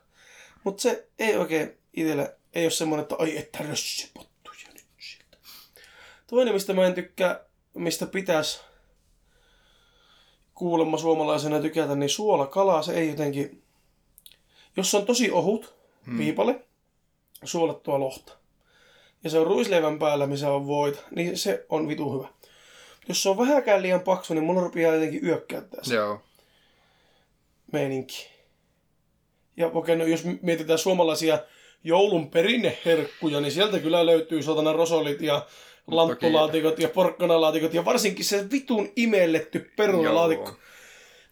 Mutta se ei oikein itsellä, ei ole semmoinen, että ai että rössypottuja nyt sieltä. Toinen, mistä mä en tykkää, mistä pitäisi kuulemma suomalaisena tykätä, niin suolakala, se ei jotenkin, jos se on tosi ohut viipale, suolattua lohta, ja se on ruisleivän päällä, missä on voita, niin se on vitu hyvä. Jos se on vähäkään liian paksu, niin mulla rupeaa jotenkin yökkäyttää se Joo. meininki. Ja okei, no jos mietitään suomalaisia joulun perinneherkkuja, niin sieltä kyllä löytyy satana rosolit ja lanttulaatikot ja porkkanalaatikot ja varsinkin se vitun imelletty perunalaatikko.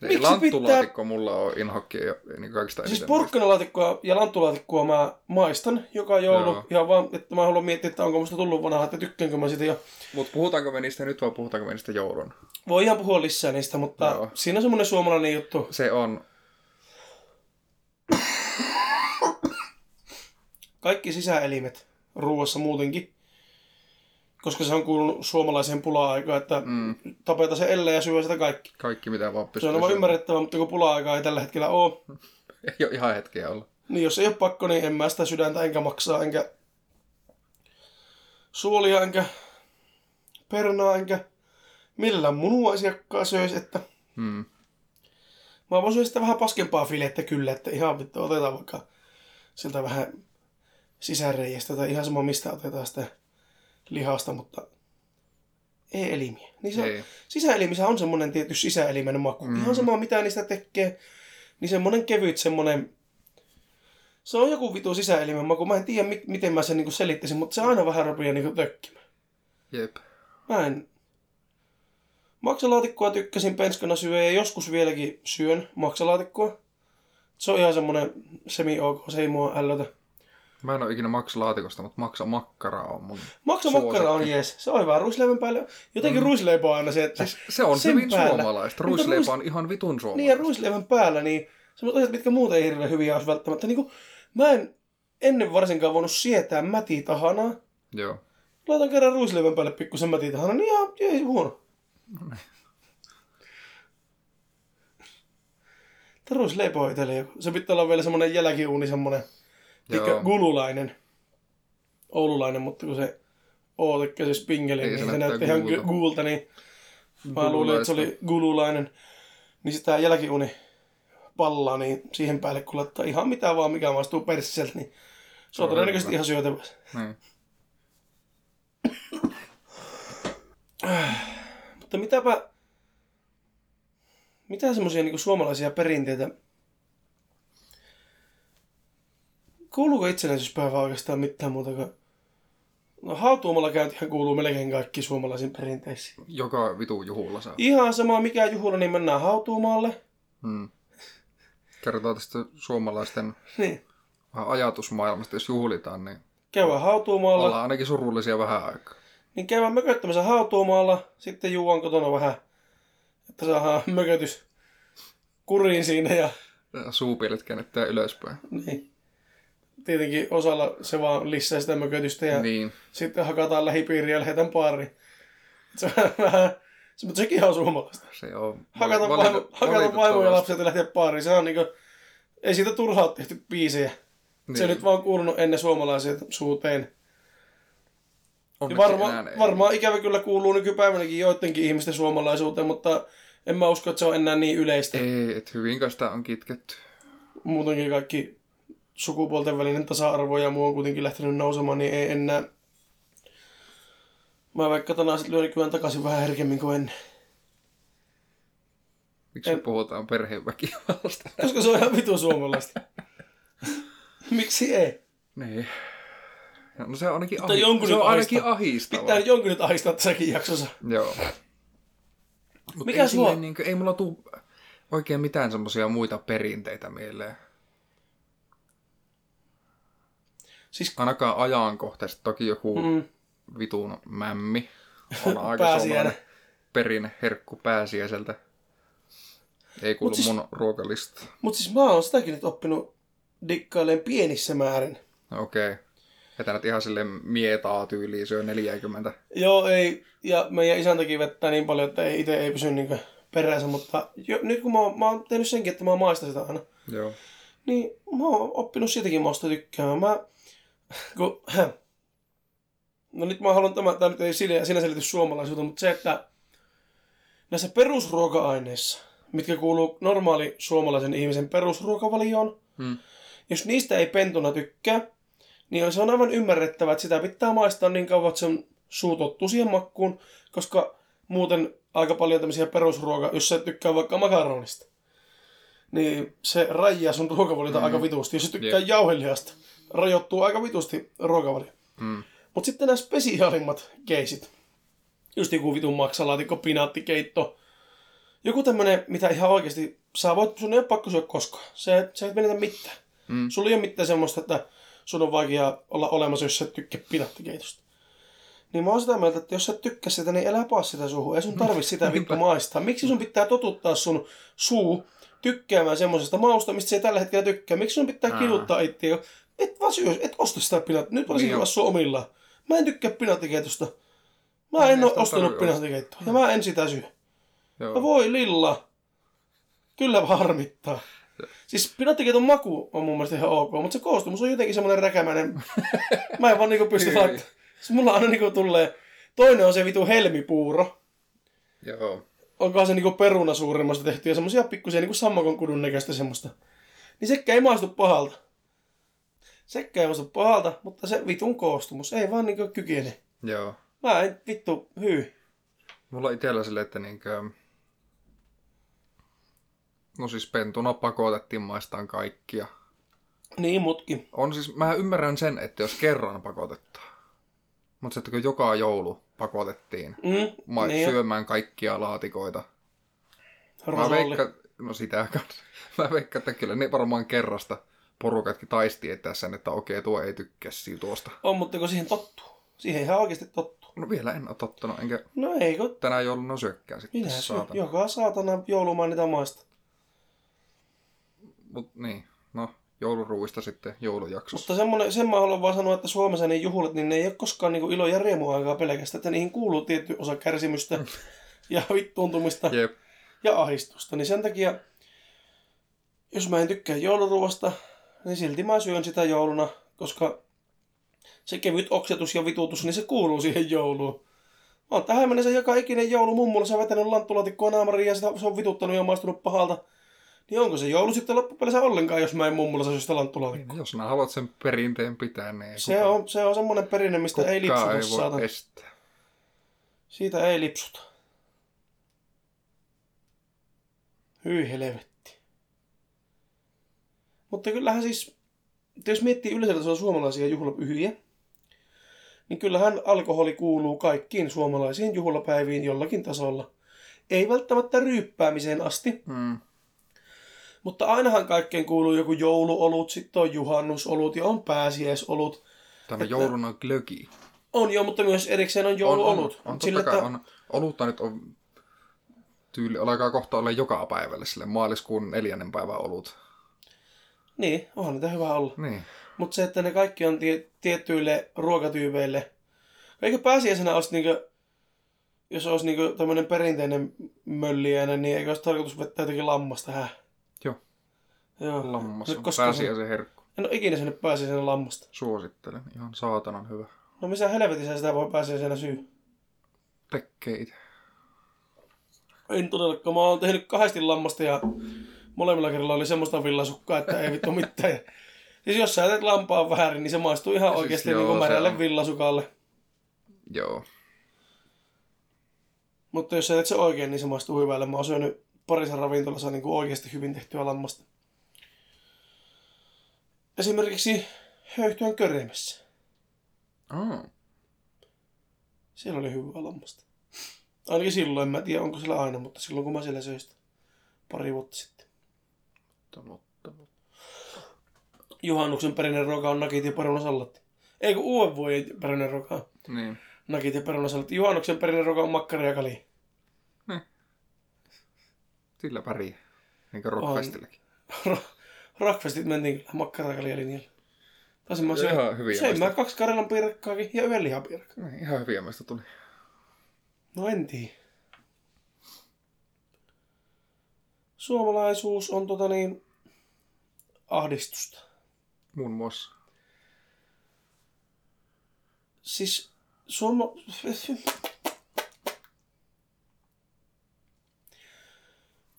Miksi lanttulaatikko mulla on inhokki ja niin kaikista Siis porkkanalaatikkoa ja lanttulaatikkoa mä maistan joka joulu. Joo. Ihan vaan, että mä haluan miettiä, että onko musta tullut vanha, että tykkäänkö mä sitä. Ja Mutta puhutaanko me niistä nyt vai puhutaanko me niistä joulun? voi ihan puhua lisää niistä, mutta Joo. siinä on semmoinen suomalainen juttu. Se on, Kaikki sisäelimet ruuassa muutenkin. Koska se on kuulunut suomalaiseen pula-aikaan, että mm. tapeta se elle ja syö sitä kaikki. kaikki mitä vaan Se pystyy on aivan syömään. ymmärrettävää, mutta kun pula-aikaa ei tällä hetkellä ole, Ei ole ihan hetkeä olla. niin jos ei ole pakko, niin en mä sitä sydäntä enkä maksaa, enkä suolia, enkä pernaa, enkä millään munuaisiakkaa söisi, että Mm. mä voisin sitä vähän paskempaa filettä kyllä, että ihan vittu otetaan vaikka sieltä vähän sisäreiästä tai ihan sama mistä otetaan sitä lihasta, mutta ei elimiä. Niin se Ei. sisäelimissä on semmoinen tietty sisäelimen maku. Mm. Ihan sama mitä niistä tekee, niin semmoinen kevyt semmoinen... Se on joku vitu sisäelimen maku. Mä en tiedä, mi- miten mä sen niinku selittäisin, mutta se aina vähän rupeaa niinku tökkimään. Jep. Mä en... Maksalaatikkoa tykkäsin penskana syödä ja joskus vieläkin syön maksalaatikkoa. Se on ihan semmoinen semi-ok, se ei mua ällötä. Mä en ole ikinä maksalaatikosta, mutta maksa makkara on mun Maksa makkara on jees. Se on hyvä ruisleivän päälle. Jotenkin mm. ruisleipä on aina se, että... Siis se on hyvin päällä- suomalaista. Ruisleipä ruis- on ihan vitun Niin ja suomalaista. ruisleivän päällä, niin semmoiset asiat, mitkä muuten ei hirveän hyviä olisi välttämättä. Niin kuin, mä en ennen varsinkaan voinut sietää mätitahanaa. Joo. Laitan kerran ruisleivän päälle pikkusen mätitahanaa, niin ihan, ei huono. Tämä ruisleipä on itselle joku. Se pitää olla vielä semmoinen jälkiuuni, semmoinen Joo. gululainen. Oululainen, mutta kun se O tekee se spingeli, Ei, niin se näytti ihan guulta. guulta, niin Mä luulin, että se oli gululainen. Niin sitä jälkiuni pallaa, niin siihen päälle kun laittaa ihan mitä vaan, mikä maistuu perssiseltä, niin se on todennäköisesti ihan syötävä. Niin. Mutta mitäpä... Mitä semmoisia niin suomalaisia perinteitä... Kuuluuko itsenäisyyspäivä oikeastaan mitään muuta kuin... No hautuumalla käyntihän kuuluu melkein kaikki suomalaisiin perinteisiin. Joka vitu juhulla saa. Ihan sama mikä juhla, niin mennään hautuumaalle. Mm. Kertoo tästä suomalaisten Niin. vähän ajatusmaailmasta, jos juhlitaan, niin Käydään hautuumaalla. ollaan ainakin surullisia vähän aikaa. Niin käydään mököttämässä hautuumaalla, sitten juon kotona vähän, että saadaan mökötys kuriin siinä ja Ja Suupielet käännetään ylöspäin. niin. Tietenkin osalla se vaan lisää sitä mökötystä ja niin. Niin. sitten hakataan lähipiiriä ja lähdetään pariin. Se on vähän, se, mutta sekin on suomalaista. Se on... Valite- vaimo, ja lapset ja lähteä pariin. Se on niinku, ei siitä turhaa tehty biisejä. Niin. Se Niin. nyt vaan kuulunut ennen suomalaisia suuteen. Ja Onneksi varma, varmaan ikävä kyllä kuuluu nykypäivänäkin joidenkin ihmisten suomalaisuuteen, mutta en mä usko, että se on enää niin yleistä. Ei, et hyvin sitä on kitketty. Muutenkin kaikki sukupuolten välinen tasa-arvo ja muu on kuitenkin lähtenyt nousemaan, niin ei enää... Mä vaikka tänään sitten lyön nykyään takaisin vähän herkemmin kuin ennen. Miksi En- puhutaan perheväkivallasta? Koska se on ihan vitu suomalaista. Miksi ei? Niin. No se on ainakin, ahi... jonkun se on ainakin ahistaa. ahistavaa. Pitää jonkun nyt ahistaa tässäkin jaksossa. Joo. Mut Mikä ei, sua- Niin kuin, ei mulla tuu oikein mitään semmoisia muita perinteitä mieleen. Siis Ainakaan ajankohtaisesti. Toki joku mm. vitun mämmi on aika Pääsiäinen. suomalainen perinneherkku pääsiäiseltä. Ei kuulu Mut siis- mun ruokalista. Mut siis mä oon sitäkin nyt oppinut dikkailemaan pienissä määrin. Okei. Okay. Että nyt ihan silleen mietaa tyyliin syö 40. Joo, ei. Ja meidän isäntäkin vettää niin paljon, että ei, itse ei pysy niin perässä. Mutta jo, nyt kun mä oon, mä oon tehnyt senkin, että mä maistan sitä aina, Joo. niin mä oon oppinut siitäkin mausta tykkäämään. Mä, kun, no nyt mä haluan, tämä, tämä nyt ei sinä, sinä selitys suomalaisuutta, mutta se, että näissä perusruoka-aineissa, mitkä kuuluu normaali suomalaisen ihmisen perusruokavalioon, Hmm. jos niistä ei pentuna tykkää, niin se on aivan ymmärrettävää, että sitä pitää maistaa niin kauan, että sen suu tottuu siihen makkuun, koska muuten aika paljon tämmöisiä perusruoka, jos sä tykkää vaikka makaronista, niin se rajaa sun ruokavaliota mm. aika vitusti. Jos sä tykkää Jep. jauhelihasta, rajoittuu aika vitusti ruokavalio. Mm. Mutta sitten nämä spesiaalimmat keisit, just joku vitun maksalaatikko, pinaattikeitto, joku tämmönen, mitä ihan oikeasti sä voit, sun ei ole pakko syödä koskaan. Se, se ei menetä mitään. Mm. Sulla ei ole mitään semmoista, että sun on vaikea olla olemassa, jos sä et tykkää pinattikeitosta. Niin mä oon sitä mieltä, että jos sä tykkää sitä, niin älä paa sitä suuhun. Ei sun tarvi sitä vittu maistaa. Miksi sun pitää totuttaa sun suu tykkäämään semmoisesta mausta, mistä se ei tällä hetkellä tykkää? Miksi sun pitää Aa. kiduttaa itseä? Et syö, et osta sitä pinat. Nyt varsinkin Niin niin sua omillaan. Mä en tykkää pinattikeitosta. Mä en oo sitä ostanut tarvitse pinattikeittoa. Ja mä en sitä syö. Joo. voi lilla. Kyllä harmittaa. Siis pinattikeiton maku on mun mielestä ihan ok, mutta se koostumus on jotenkin semmoinen räkämäinen. Mä en vaan niinku pysty Ei. laittamaan. Siis mulla aina niinku tulee... Toinen on se vitu helmipuuro. Joo. Onkohan se niinku peruna suurimmasta tehty ja semmosia pikkusia niinku sammakon kudun näköistä semmoista. Niin sekkä ei maistu pahalta. Sekkä ei maistu pahalta, mutta se vitun koostumus ei vaan niinku kykene. Joo. Mä en vittu hyy. Mulla on itsellä silleen, että niinkö... No siis pentuna pakotettiin maistaan kaikkia. Niin, mutkin. On siis, mä ymmärrän sen, että jos kerran pakotetaan. Mutta se, että kun joka joulu pakotettiin Mm, ma- niin, syömään kaikkia laatikoita. Mä rosolli. veikkaan, no sitä kanssa. Mä veikkaan, että kyllä ne varmaan kerrasta porukatkin taisti sen, että okei, tuo ei tykkää siitä tuosta. On, mutta kun siihen tottuu. Siihen ihan oikeasti tottuu. No vielä en ole tottunut, enkä No ei, kun tänään jouluna syökkään sitten. minä saatana. joka saatana joulumaan niitä maista. Mut niin, no jouluruuista sitten joulujaksossa. Mutta semmoinen, sen mä haluan vaan sanoa, että Suomessa ne juhlat, niin ne ei ole koskaan niin ilo ja riemuaikaa pelkästään, että niihin kuuluu tietty osa kärsimystä ja vittuuntumista Jep. ja ahistusta. Niin sen takia, jos mä en tykkää jouluruoasta, niin silti mä syön sitä jouluna, koska se kevyt oksetus ja vitutus, niin se kuuluu siihen jouluun. Mä oon tähän mennessä joka ikinen joulu mummulassa vetänyt lanttulaatikkoa naamariin ja sitä, se on vituttanut ja maistunut pahalta. Niin onko se joulu sitten loppupeleissä ollenkaan, jos mä en mummulassa syö sitä lanttulaatikkoa? Jos sä haluat sen perinteen pitää, niin Se on, se on semmoinen perinne, mistä ei lipsuta, ei voi saatana. estää. Siitä ei lipsuta. Hyi helvetti. Mutta kyllähän siis, jos miettii yleisellä tasolla suomalaisia juhlapyhiä, niin kyllähän alkoholi kuuluu kaikkiin suomalaisiin juhlapäiviin jollakin tasolla. Ei välttämättä ryyppäämiseen asti, Mm. mutta ainahan kaikkeen kuuluu joku jouluolut, sitten on juhannusolut ja on pääsiäisolut. Tämä joulun on glögi. On jo, mutta myös erikseen on jouluolut. On, on, on Sillä, totta kai että- on. Olutta nyt on tyyli, alkaa kohta olla joka päivälle sille maaliskuun neljännen päivän olut. Niin, onhan niitä hyvä olla. Niin. Mutta se, että ne kaikki on tie, tiettyille ruokatyypeille. Eikö pääsiäisenä olisi niinku, jos olisi niinku tämmöinen perinteinen mölliäinen, niin eikö olisi tarkoitus vetää jotenkin lammasta, häh? Joo. Joo. Lammas Nyt on pääsiäisen herkku. En ole ikinä syönyt pääsiäisenä lammasta. Suosittelen. Ihan saatanan hyvä. No missä helvetissä sitä voi pääsiäisenä syy? Tekee itse. En todellakaan. Mä oon tehnyt kahdesti lammasta ja molemmilla kerralla oli semmoista villasukkaa, että ei vittu mitään. Ja Siis jos sä teet lampaan väärin, niin se maistuu ihan Siis oikeasti joo, niin kuin märälle on. villasukalle. Joo. Mutta jos sä teet se oikein, niin se maistuu hyvälle. Mä oon syönyt parissa ravintolassa niin kuin oikeasti hyvin tehtyä lammasta. Esimerkiksi höyhtyön köremessä. Oh. Siellä oli hyvää lammasta. Ainakin silloin, mä en tiedä onko siellä aina, mutta silloin kun mä siellä söin pari vuotta sitten. Totta, mutta. Juhannuksen perinne ruoka on nakit ja perunasallatti. Ei kun uuden vuoden perinne ruoka on Niin. nakit ja perunasallatti. Juhannuksen perinne ruoka on makkara ja kali. Sillä pärjää. Niin kuin rockfestillakin. Rockfestit mentiin kyllä makkara ja kalia linjalle. Taisin mä syödä. ihan hyviä Söin mä maista. kaksi Karjalan piirakkaakin ja yhden lihapiirakkaa. Niin, ihan hyviä meistä tuli. No en tiedä. Suomalaisuus on tota niin ahdistusta. Muun muassa. Siis suoma...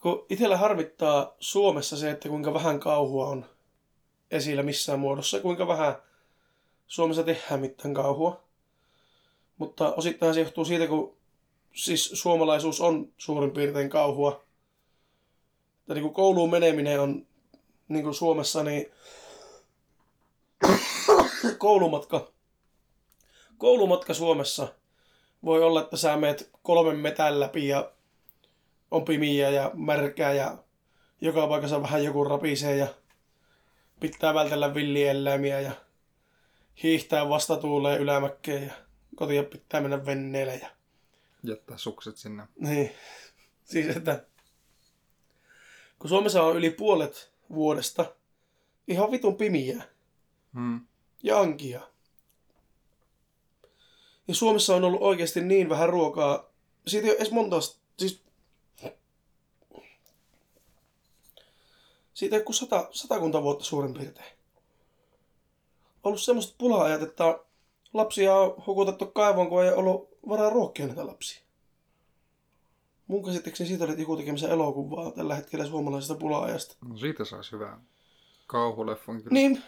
Kun itsellä harmittaa Suomessa se, että kuinka vähän kauhua on esillä missään muodossa, kuinka vähän Suomessa tehdään mitään kauhua. Mutta osittain se johtuu siitä, kun siis suomalaisuus on suurin piirtein kauhua. Että niin kuin kouluun meneminen on niin kuin Suomessa, niin koulumatka koulumatka Suomessa voi olla, että sä meet kolmen metän läpi ja on pimiä ja märkää ja joka paikassa vähän joku rapisee ja pitää vältellä villieläimiä ja hiihtää vastatuuleen ylämäkkeen ja kotiin pitää mennä venneellä ja Jättää sukset sinne. niin. Siis että kun Suomessa on yli puolet vuodesta ihan vitun pimiä Hmm. ja ankia. Ja Suomessa on ollut oikeasti niin vähän ruokaa. Siitä ei ole edes monta... Siis... Siitä ei ole kuin sata, satakunta vuotta suurin piirtein. Ollut semmoista pula-ajat, että lapsia on hukutettu kaivoon, kun ei ollut varaa ruokkia näitä lapsia. Mun käsittääkseni siitä oli joku tekemässä elokuvaa tällä hetkellä suomalaisesta pula-ajasta. No siitä saisi hyvää kauhuleffon kyllä. Niin,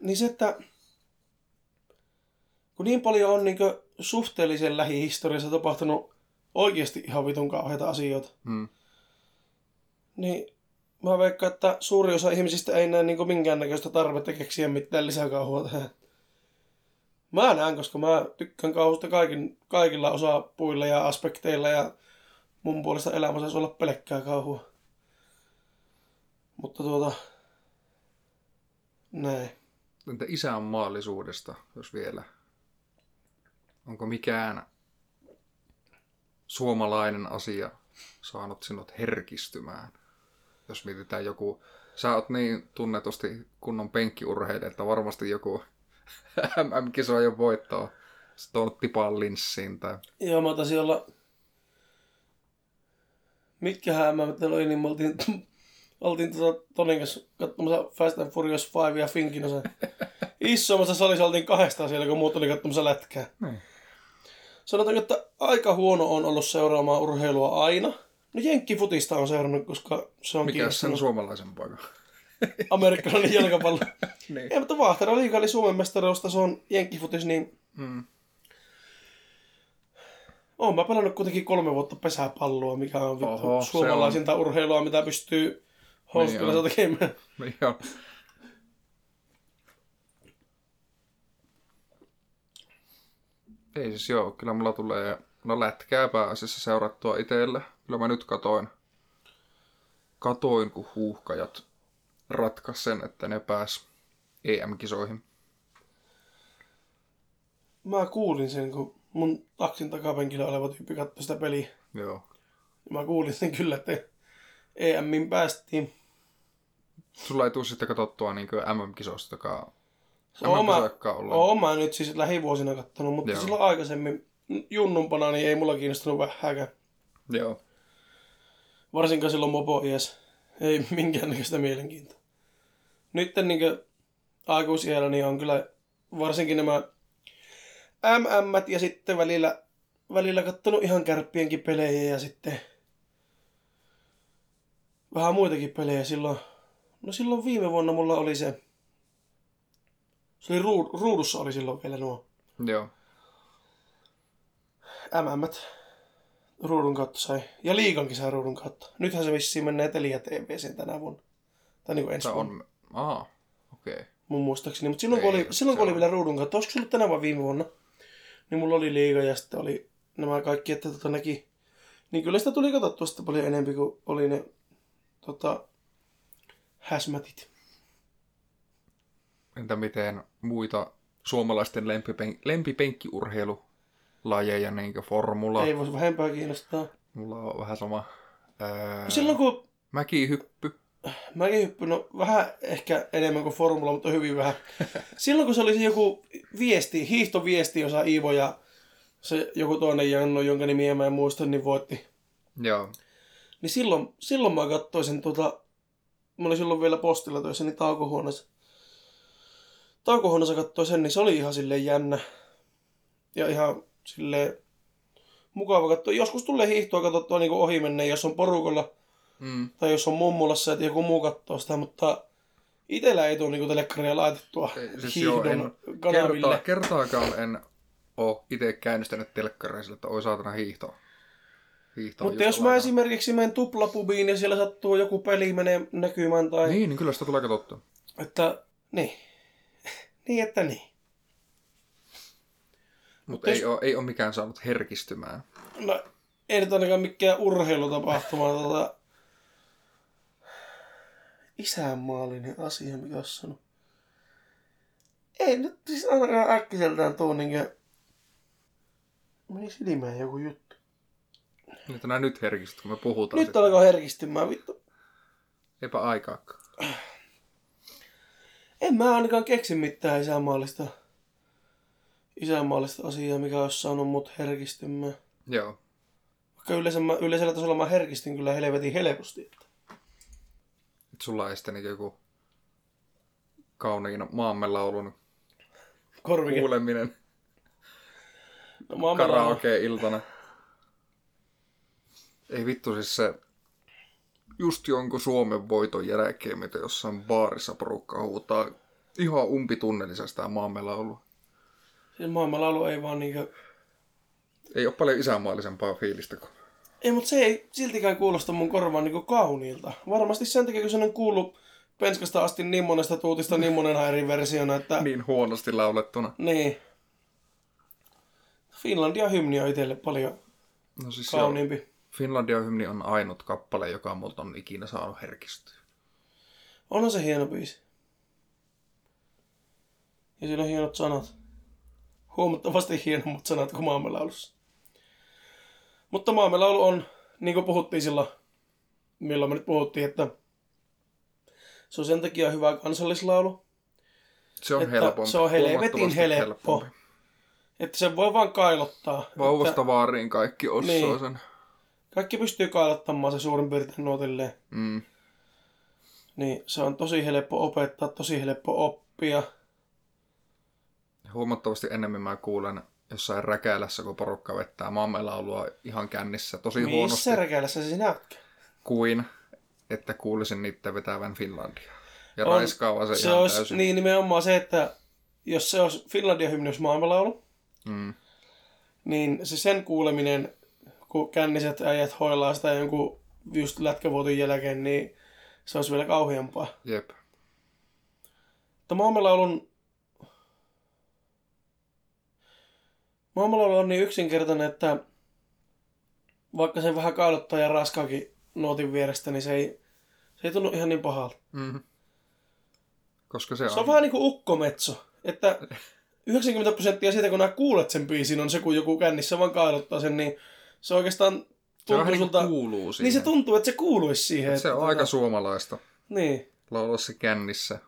niin se, että kun niin paljon on niin suhteellisen lähihistoriassa tapahtunut oikeasti ihan vitun kauheita asioita. Mm. Niin mä veikkaan, että suuri osa ihmisistä ei näe niin minkäännäköistä tarvetta keksiä mitään lisäkauhua tähän. Mä näen, koska mä tykkään kauhusta kaikin, kaikilla osapuilla ja aspekteilla ja mun puolesta elämä saisi olla pelkkää kauhua. Mutta tuota, näin. Entä isänmaallisuudesta, jos vielä? Onko mikään suomalainen asia saanut sinut herkistymään? Jos mietitään joku, sä oot niin tunnetusti kunnon penkkiurheilija, että varmasti joku MM-kisoa jo voittaa. Sitten tuonut tipaan linssiin tai... Joo, mä taisin olla... Mitkähän mä nyt oli, niin me oltiin, oltiin tuota Tonin kanssa katsomassa Fast and Furious 5 ja Finkin osa. Isommassa salissa oltiin kahdestaan siellä, kun muut oli katsomassa lätkää. Niin. Sanotaanko, että aika huono on ollut seuraamaan urheilua aina. No jenkkifutista on seurannut, koska se on Mikä sen suomalaisen paikan? Amerikkalainen jalkapallo. niin. Ei, mutta Vahtera liiga oli Suomen mestaruusta, se on jenkkifutis, niin Mm. Oon mä pelannut kuitenkin kolme vuotta pesäpalloa, mikä on vittu Oho, suomalaisinta urheilua, mitä pystyy housukkeella on. tekemään. Niin. Ei siis joo, kyllä mulla tulee no lätkää pääasiassa seurattua itselle. Kyllä mä nyt katoin, katoin kun huuhkajat ratkas sen, että ne pääs EM-kisoihin. Mä kuulin sen, kun mun taksin takapenkillä oleva tyyppi katsoi sitä peliä. Joo. Mä kuulin sen kyllä, että EMin päästiin. Sulla ei tule sitten katsottua niin MM-kisoista, joka Oon mä, oon mä nyt siis lähivuosina kattonut, mutta Joo. silloin aikaisemmin junnumpana niin ei mulla kiinnostunut vähääkään. Joo. Varsinkaan silloin mopo iäs. Ei minkäännäköistä mielenkiintoa. Nyt niin aikuisiellä niin on kyllä varsinkin nämä MM ja sitten välillä, välillä kattonut ihan kärppienkin pelejä ja sitten vähän muitakin pelejä silloin. No silloin viime vuonna mulla oli se, se oli ruud, ruudussa oli silloin vielä nuo Joo. MM ruudun kautta sai. Ja liikankin sai ruudun kautta. Nythän se vissiin menee Telia TVCen tänä vuonna. Tai niin kuin ensi vuonna, on... Aa, okei. Okay. mun muistaakseni. Mutta silloin, kun Ei, oli, silloin kun oli vielä ruudun kautta, olisiko se ollut tänä vai viime vuonna, niin mulla oli liiga ja sitten oli nämä kaikki, että tota näki. Niin kyllä sitä tuli katsottua sitä paljon enemmän kuin oli ne tota, häsmätit. Entä miten muita suomalaisten lempipen- lempipenkkiurheilulajeja, niin kuin formula? Ei voisi vähempää kiinnostaa. Mulla on vähän sama. Ää, Silloin kun Mäkihyppy. Mäkin hyppy, no vähän ehkä enemmän kuin formula, mutta hyvin vähän. Silloin kun se oli se joku viesti, hiihtoviesti, jossa Iivo ja se joku toinen Janno, jonka nimiä mä en muista, niin voitti. Joo. Niin silloin, silloin mä katsoin sen tota, mä olin silloin vielä postilla töissä, niin taukohuoneessa. Taukohuoneessa katsoin sen, niin se oli ihan silleen jännä. Ja ihan silleen mukava katsoa. Joskus tulee hiihtoa katsottua niin ohi menneen, jos on porukalla Mm. tai jos on mummulassa, että joku muu katsoo sitä, mutta itellä ei tule niinku telekkaria laitettua Ei, siis joo, hiihdon en, kanaville. kerta, kertaakaan en ole itse käynnistänyt telkkaria sillä, että oi saatana hiihto. hiihto Mutta jos mä ollaan. esimerkiksi menen tuplapubiin ja siellä sattuu joku peli menee näkymään tai... Niin, niin kyllä sitä tulee katsottua. Että, niin. niin, että niin. Mutta jos- ei, ole, ei ole mikään saanut herkistymään. No, ei nyt ainakaan mikään urheilutapahtuma. tota... Isänmaallinen asia, mikä olisi sanonut. Ei nyt siis ainakaan äkkiseltään tuu niinkö... Meni silmään joku juttu. Nyt nämä nyt herkistyt, kun me puhutaan. Nyt sitten. alkoi herkistymään, vittu. Eipä aikaakaan. En mä ainakaan keksi mitään isänmaallista, isänmaallista asiaa, mikä olisi saanut mut herkistymään. Joo. Vaikka yleensä mä, yleisellä tasolla mä herkistin kyllä helvetin helposti. Sulla ei sitten niin joku kauniin maamme laulun Korvike. kuuleminen No, karaoke-iltana. Ei vittu siis se just jonkun Suomen voiton jälkeen, mitä jossain baarissa porukka huutaa ihan umpitunnellisesta maamme laulua. Siis maailmanlaulu ei vaan niinkö... Ei ole paljon isänmaallisempaa fiilistä kuin... Ei, mutta se ei siltikään kuulosta mun korvaan niinku kauniilta. Varmasti sen takia, kun sen on kuullut penskasta asti niin monesta tuutista niin monena eri versiona, että... Niin huonosti laulettuna. Niin. Finlandia hymni on itselle paljon No siis kauniimpi. Finlandia hymni on ainut kappale, joka multa on ikinä saanut herkistyä. Onhan se hieno biisi. Ja siinä on hienot sanat. Huomattavasti hienommat sanat kuin maamelaulussa. Mutta maamelaulu on, niin kuin puhuttiin silloin, milloin me nyt puhuttiin, että se on sen takia hyvä kansallislaulu, Se on helpompi. se on helvetin helppo. että se voi vaan kailottaa. Vauvasta Että vaariin kaikki osaa Niin. sen. kaikki pystyy kailottamaan se suurin piirtein nuotilleen. Mm. Niin se on tosi helppo opettaa, tosi helppo oppia. Huomattavasti enemmän mä kuulen jossain räkälässä, kun porukka vettää maamelaulua ihan kännissä tosi huonosti Missä räkälässä se sinä ootkin? kuin että kuulisin niitä vetävän Finlandia. Ja On- raiskaava se, Se ihan olisi täysin. niin nimenomaan se, että jos se olisi Finlandia hymni olisi maailmanlaulu, Mm. niin se sen kuuleminen, kun känniset äijät hoilaa sitä jonkun just lätkävuotin jälkeen, niin se olisi vielä kauheampaa. Jep. Mutta maailmanlaulun maailmanlaulu on niin yksinkertainen, että vaikka se vähän kailottaa ja raskaakin nootin vierestä, niin se ei, se ei tunnu ihan niin pahalta. Mm. Koska se, Se on vähän niin kuin ukkometso, että 90 prosenttia siitä, kun nää kuulet sen biisin, on se, kun joku kännissä vaan kailottaa sen, niin se oikeastaan se tuntuu vähän niin sulta... kuin kuuluu siihen. Niin se tuntuu, että se kuuluisi siihen. se että on aika tota- suomalaista. Niin, Laulaa se kännissä.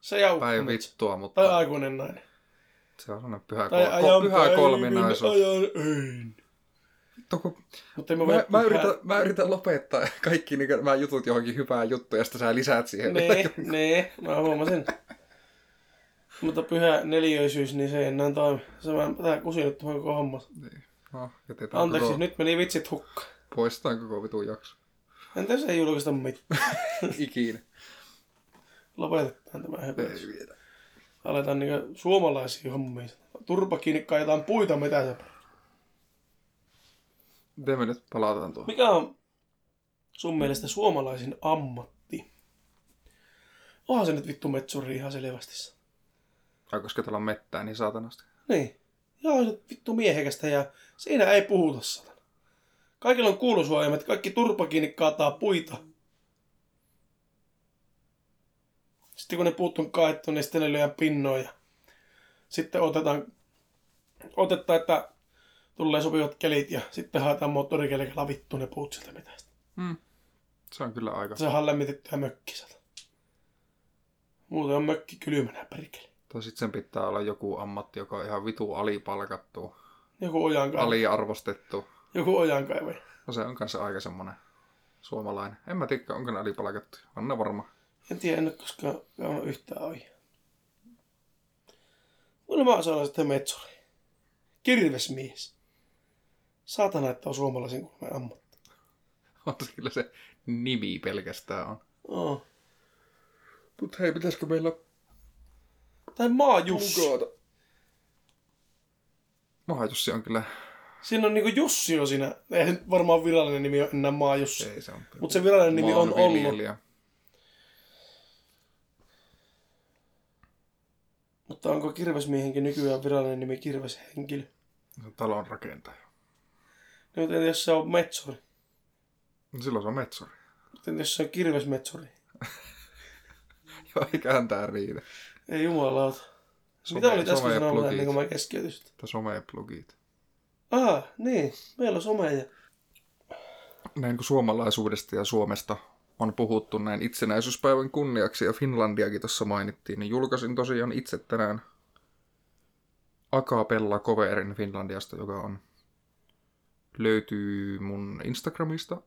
se ja Päin ukkometso. vittua, Tai mutta aikuinen nainen. Se on sellainen pyhä, Tai kol- pyhä kolminaisuus. Ajan öin. Vittu, kun Mutta mä, Mä, voi mä, yritän, mä yritän lopettaa kaikki niin nämä jutut johonkin hyvään juttuun, ja sitten sä lisäät siihen. Nee, nee, mä huomasin. Mutta pyhä neliöisyys, niin se ei enää toimi. Se vaan tää kusi nyt tuohon koko hommassa. No, jätetään Anteeksi, koko, nyt meni vitsit hukka. poistetaan koko vitun jakso. Entä jos ei julkaista mitään? Ikinä. Lopetetaan tämä höpö. Ei vielä. Aletaan niinku suomalaisia hommia. Turpa kiinni, kaitaan puita, mitä se... Miten me nyt palataan tuohon? Mikä on sun mielestä suomalaisin ammatti? Onhan se nyt vittu metsuri ihan selvästi. Ai koska täällä on mettää niin saatanasti. Niin. Ja on se vittu miehekästä ja siinä ei puhuta satana. Kaikilla on kuulusuojamat, kaikki turpa kiinni kaataa puita. Sitten kun ne puut on kaettu, niin sitten ne lyödään pinnoja. Sitten otetaan, otetaan, että tulee sopivat kelit ja sitten haetaan moottorikelkalla vittu ne puut sieltä metästä. Hmm. Se on kyllä aika. Se on lämmitettyä mökki sieltä. Muuten on mökki kylmänä perkele. Tai sitten sen pitää olla joku ammatti, joka on ihan vitu alipalkattu, Joku ojankaivaja. aliarvostettu. Joku ojankaivaja. No se on kanssa aika semmonen suomalainen. En mä tiedä, onko ne alipalkattu. On ne varmaan. En tiedä, en ole koskaan käynyt yhtään ohi. Mulla mä osaan sitten metsuri. Kirvesmies. Saatana, että on suomalaisen kulman ammatti. On se kyllä se nimi pelkästään on. Oh. Mut hei, pitäisikö meillä Tai maajussi. Mahajussi on kyllä... Siinä on niinku Jussi on siinä. Ei se nyt varmaan virallinen nimi ole enää maajussi. Ei se on... Mutta se virallinen nimi on ollut. Mutta onko kirvesmiehenkin nykyään virallinen nimi kirveshenkilö? Talon rakentaja. No, mutta jos se on metsuri? No silloin se on metsuri. Mutta jos se on kirvesmetsuri? Joo, eiköhän tää riitä. Ei jumalauta. Some- Mitä oli some- sanomassa plugit. ennen kuin mä keskeytyin? Tai someplugit. Ah, niin. Meillä on someja. Näin kuin suomalaisuudesta ja Suomesta on puhuttu näin itsenäisyyspäivän kunniaksi ja Finlandiakin tuossa mainittiin, niin julkaisin tosiaan itse tänään Akapella coverin Finlandiasta, joka on löytyy mun Instagramista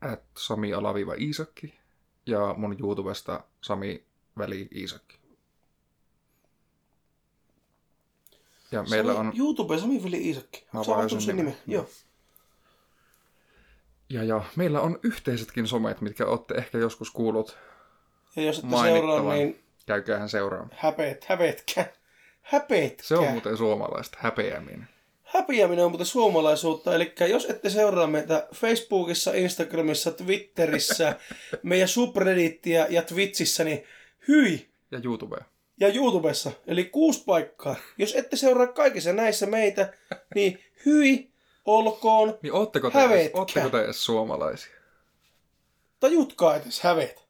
at Sami alaviiva Iisakki ja mun YouTubesta Sami väli Iisakki. Ja meillä Sami, on YouTube Sami Veli Iisakki. Mä Se on sen nimen. Joo. Ja, ja meillä on yhteisetkin somet, mitkä olette ehkä joskus kuullut. Ja jos ette Mainittavan. seuraa, niin Käykäähän seuraamaan. häpeet, häpeetkä. Häpeetkä. Se on muuten suomalaista, häpeäminen. häpiäminen on muuten suomalaisuutta, eli jos ette seuraa meitä Facebookissa, Instagramissa, Twitterissä, meidän subreddittiä ja Twitchissä, niin hyi! Ja YouTubea. Ja YouTubessa, eli kuusi paikkaa. Jos ette seuraa kaikissa näissä meitä, niin hyi olkoon. Niin ootteko te, edes, ootteko te edes suomalaisia? Tajutkaa edes hävet.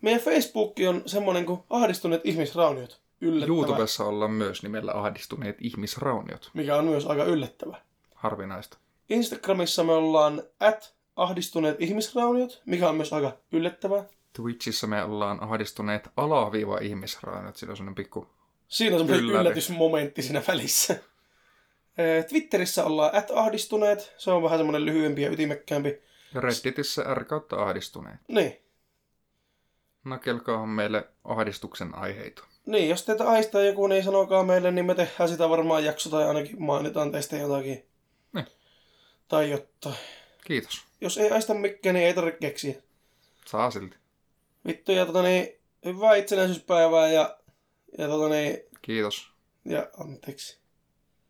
Meidän Facebook on semmonen kuin ahdistuneet ihmisrauniot. Yllättävä. YouTubessa ollaan myös nimellä ahdistuneet ihmisrauniot. Mikä on myös aika yllättävä. Harvinaista. Instagramissa me ollaan at ahdistuneet ihmisrauniot, mikä on myös aika yllättävää. Twitchissä me ollaan ahdistuneet alaviiva ihmisrauniot. Sillä on semmonen pikku... Siinä on semmoinen yllätysmomentti siinä välissä. Ee, Twitterissä ollaan at ahdistuneet. Se on vähän semmoinen lyhyempi ja ytimekkäämpi. Redditissä R kautta ahdistuneet. Niin. Nakelkaahan meille ahdistuksen aiheita. Niin, jos teitä aistaa joku, niin sanokaa meille, niin me tehdään sitä varmaan jakso tai ainakin mainitaan teistä jotakin. Niin. Tai jotain. Kiitos. Jos ei aista mikään, niin ei tarvitse keksiä. Saa silti. Vittu, ja tota niin, hyvää itsenäisyyspäivää ja, ja tota niin, Kiitos. ja anteeksi.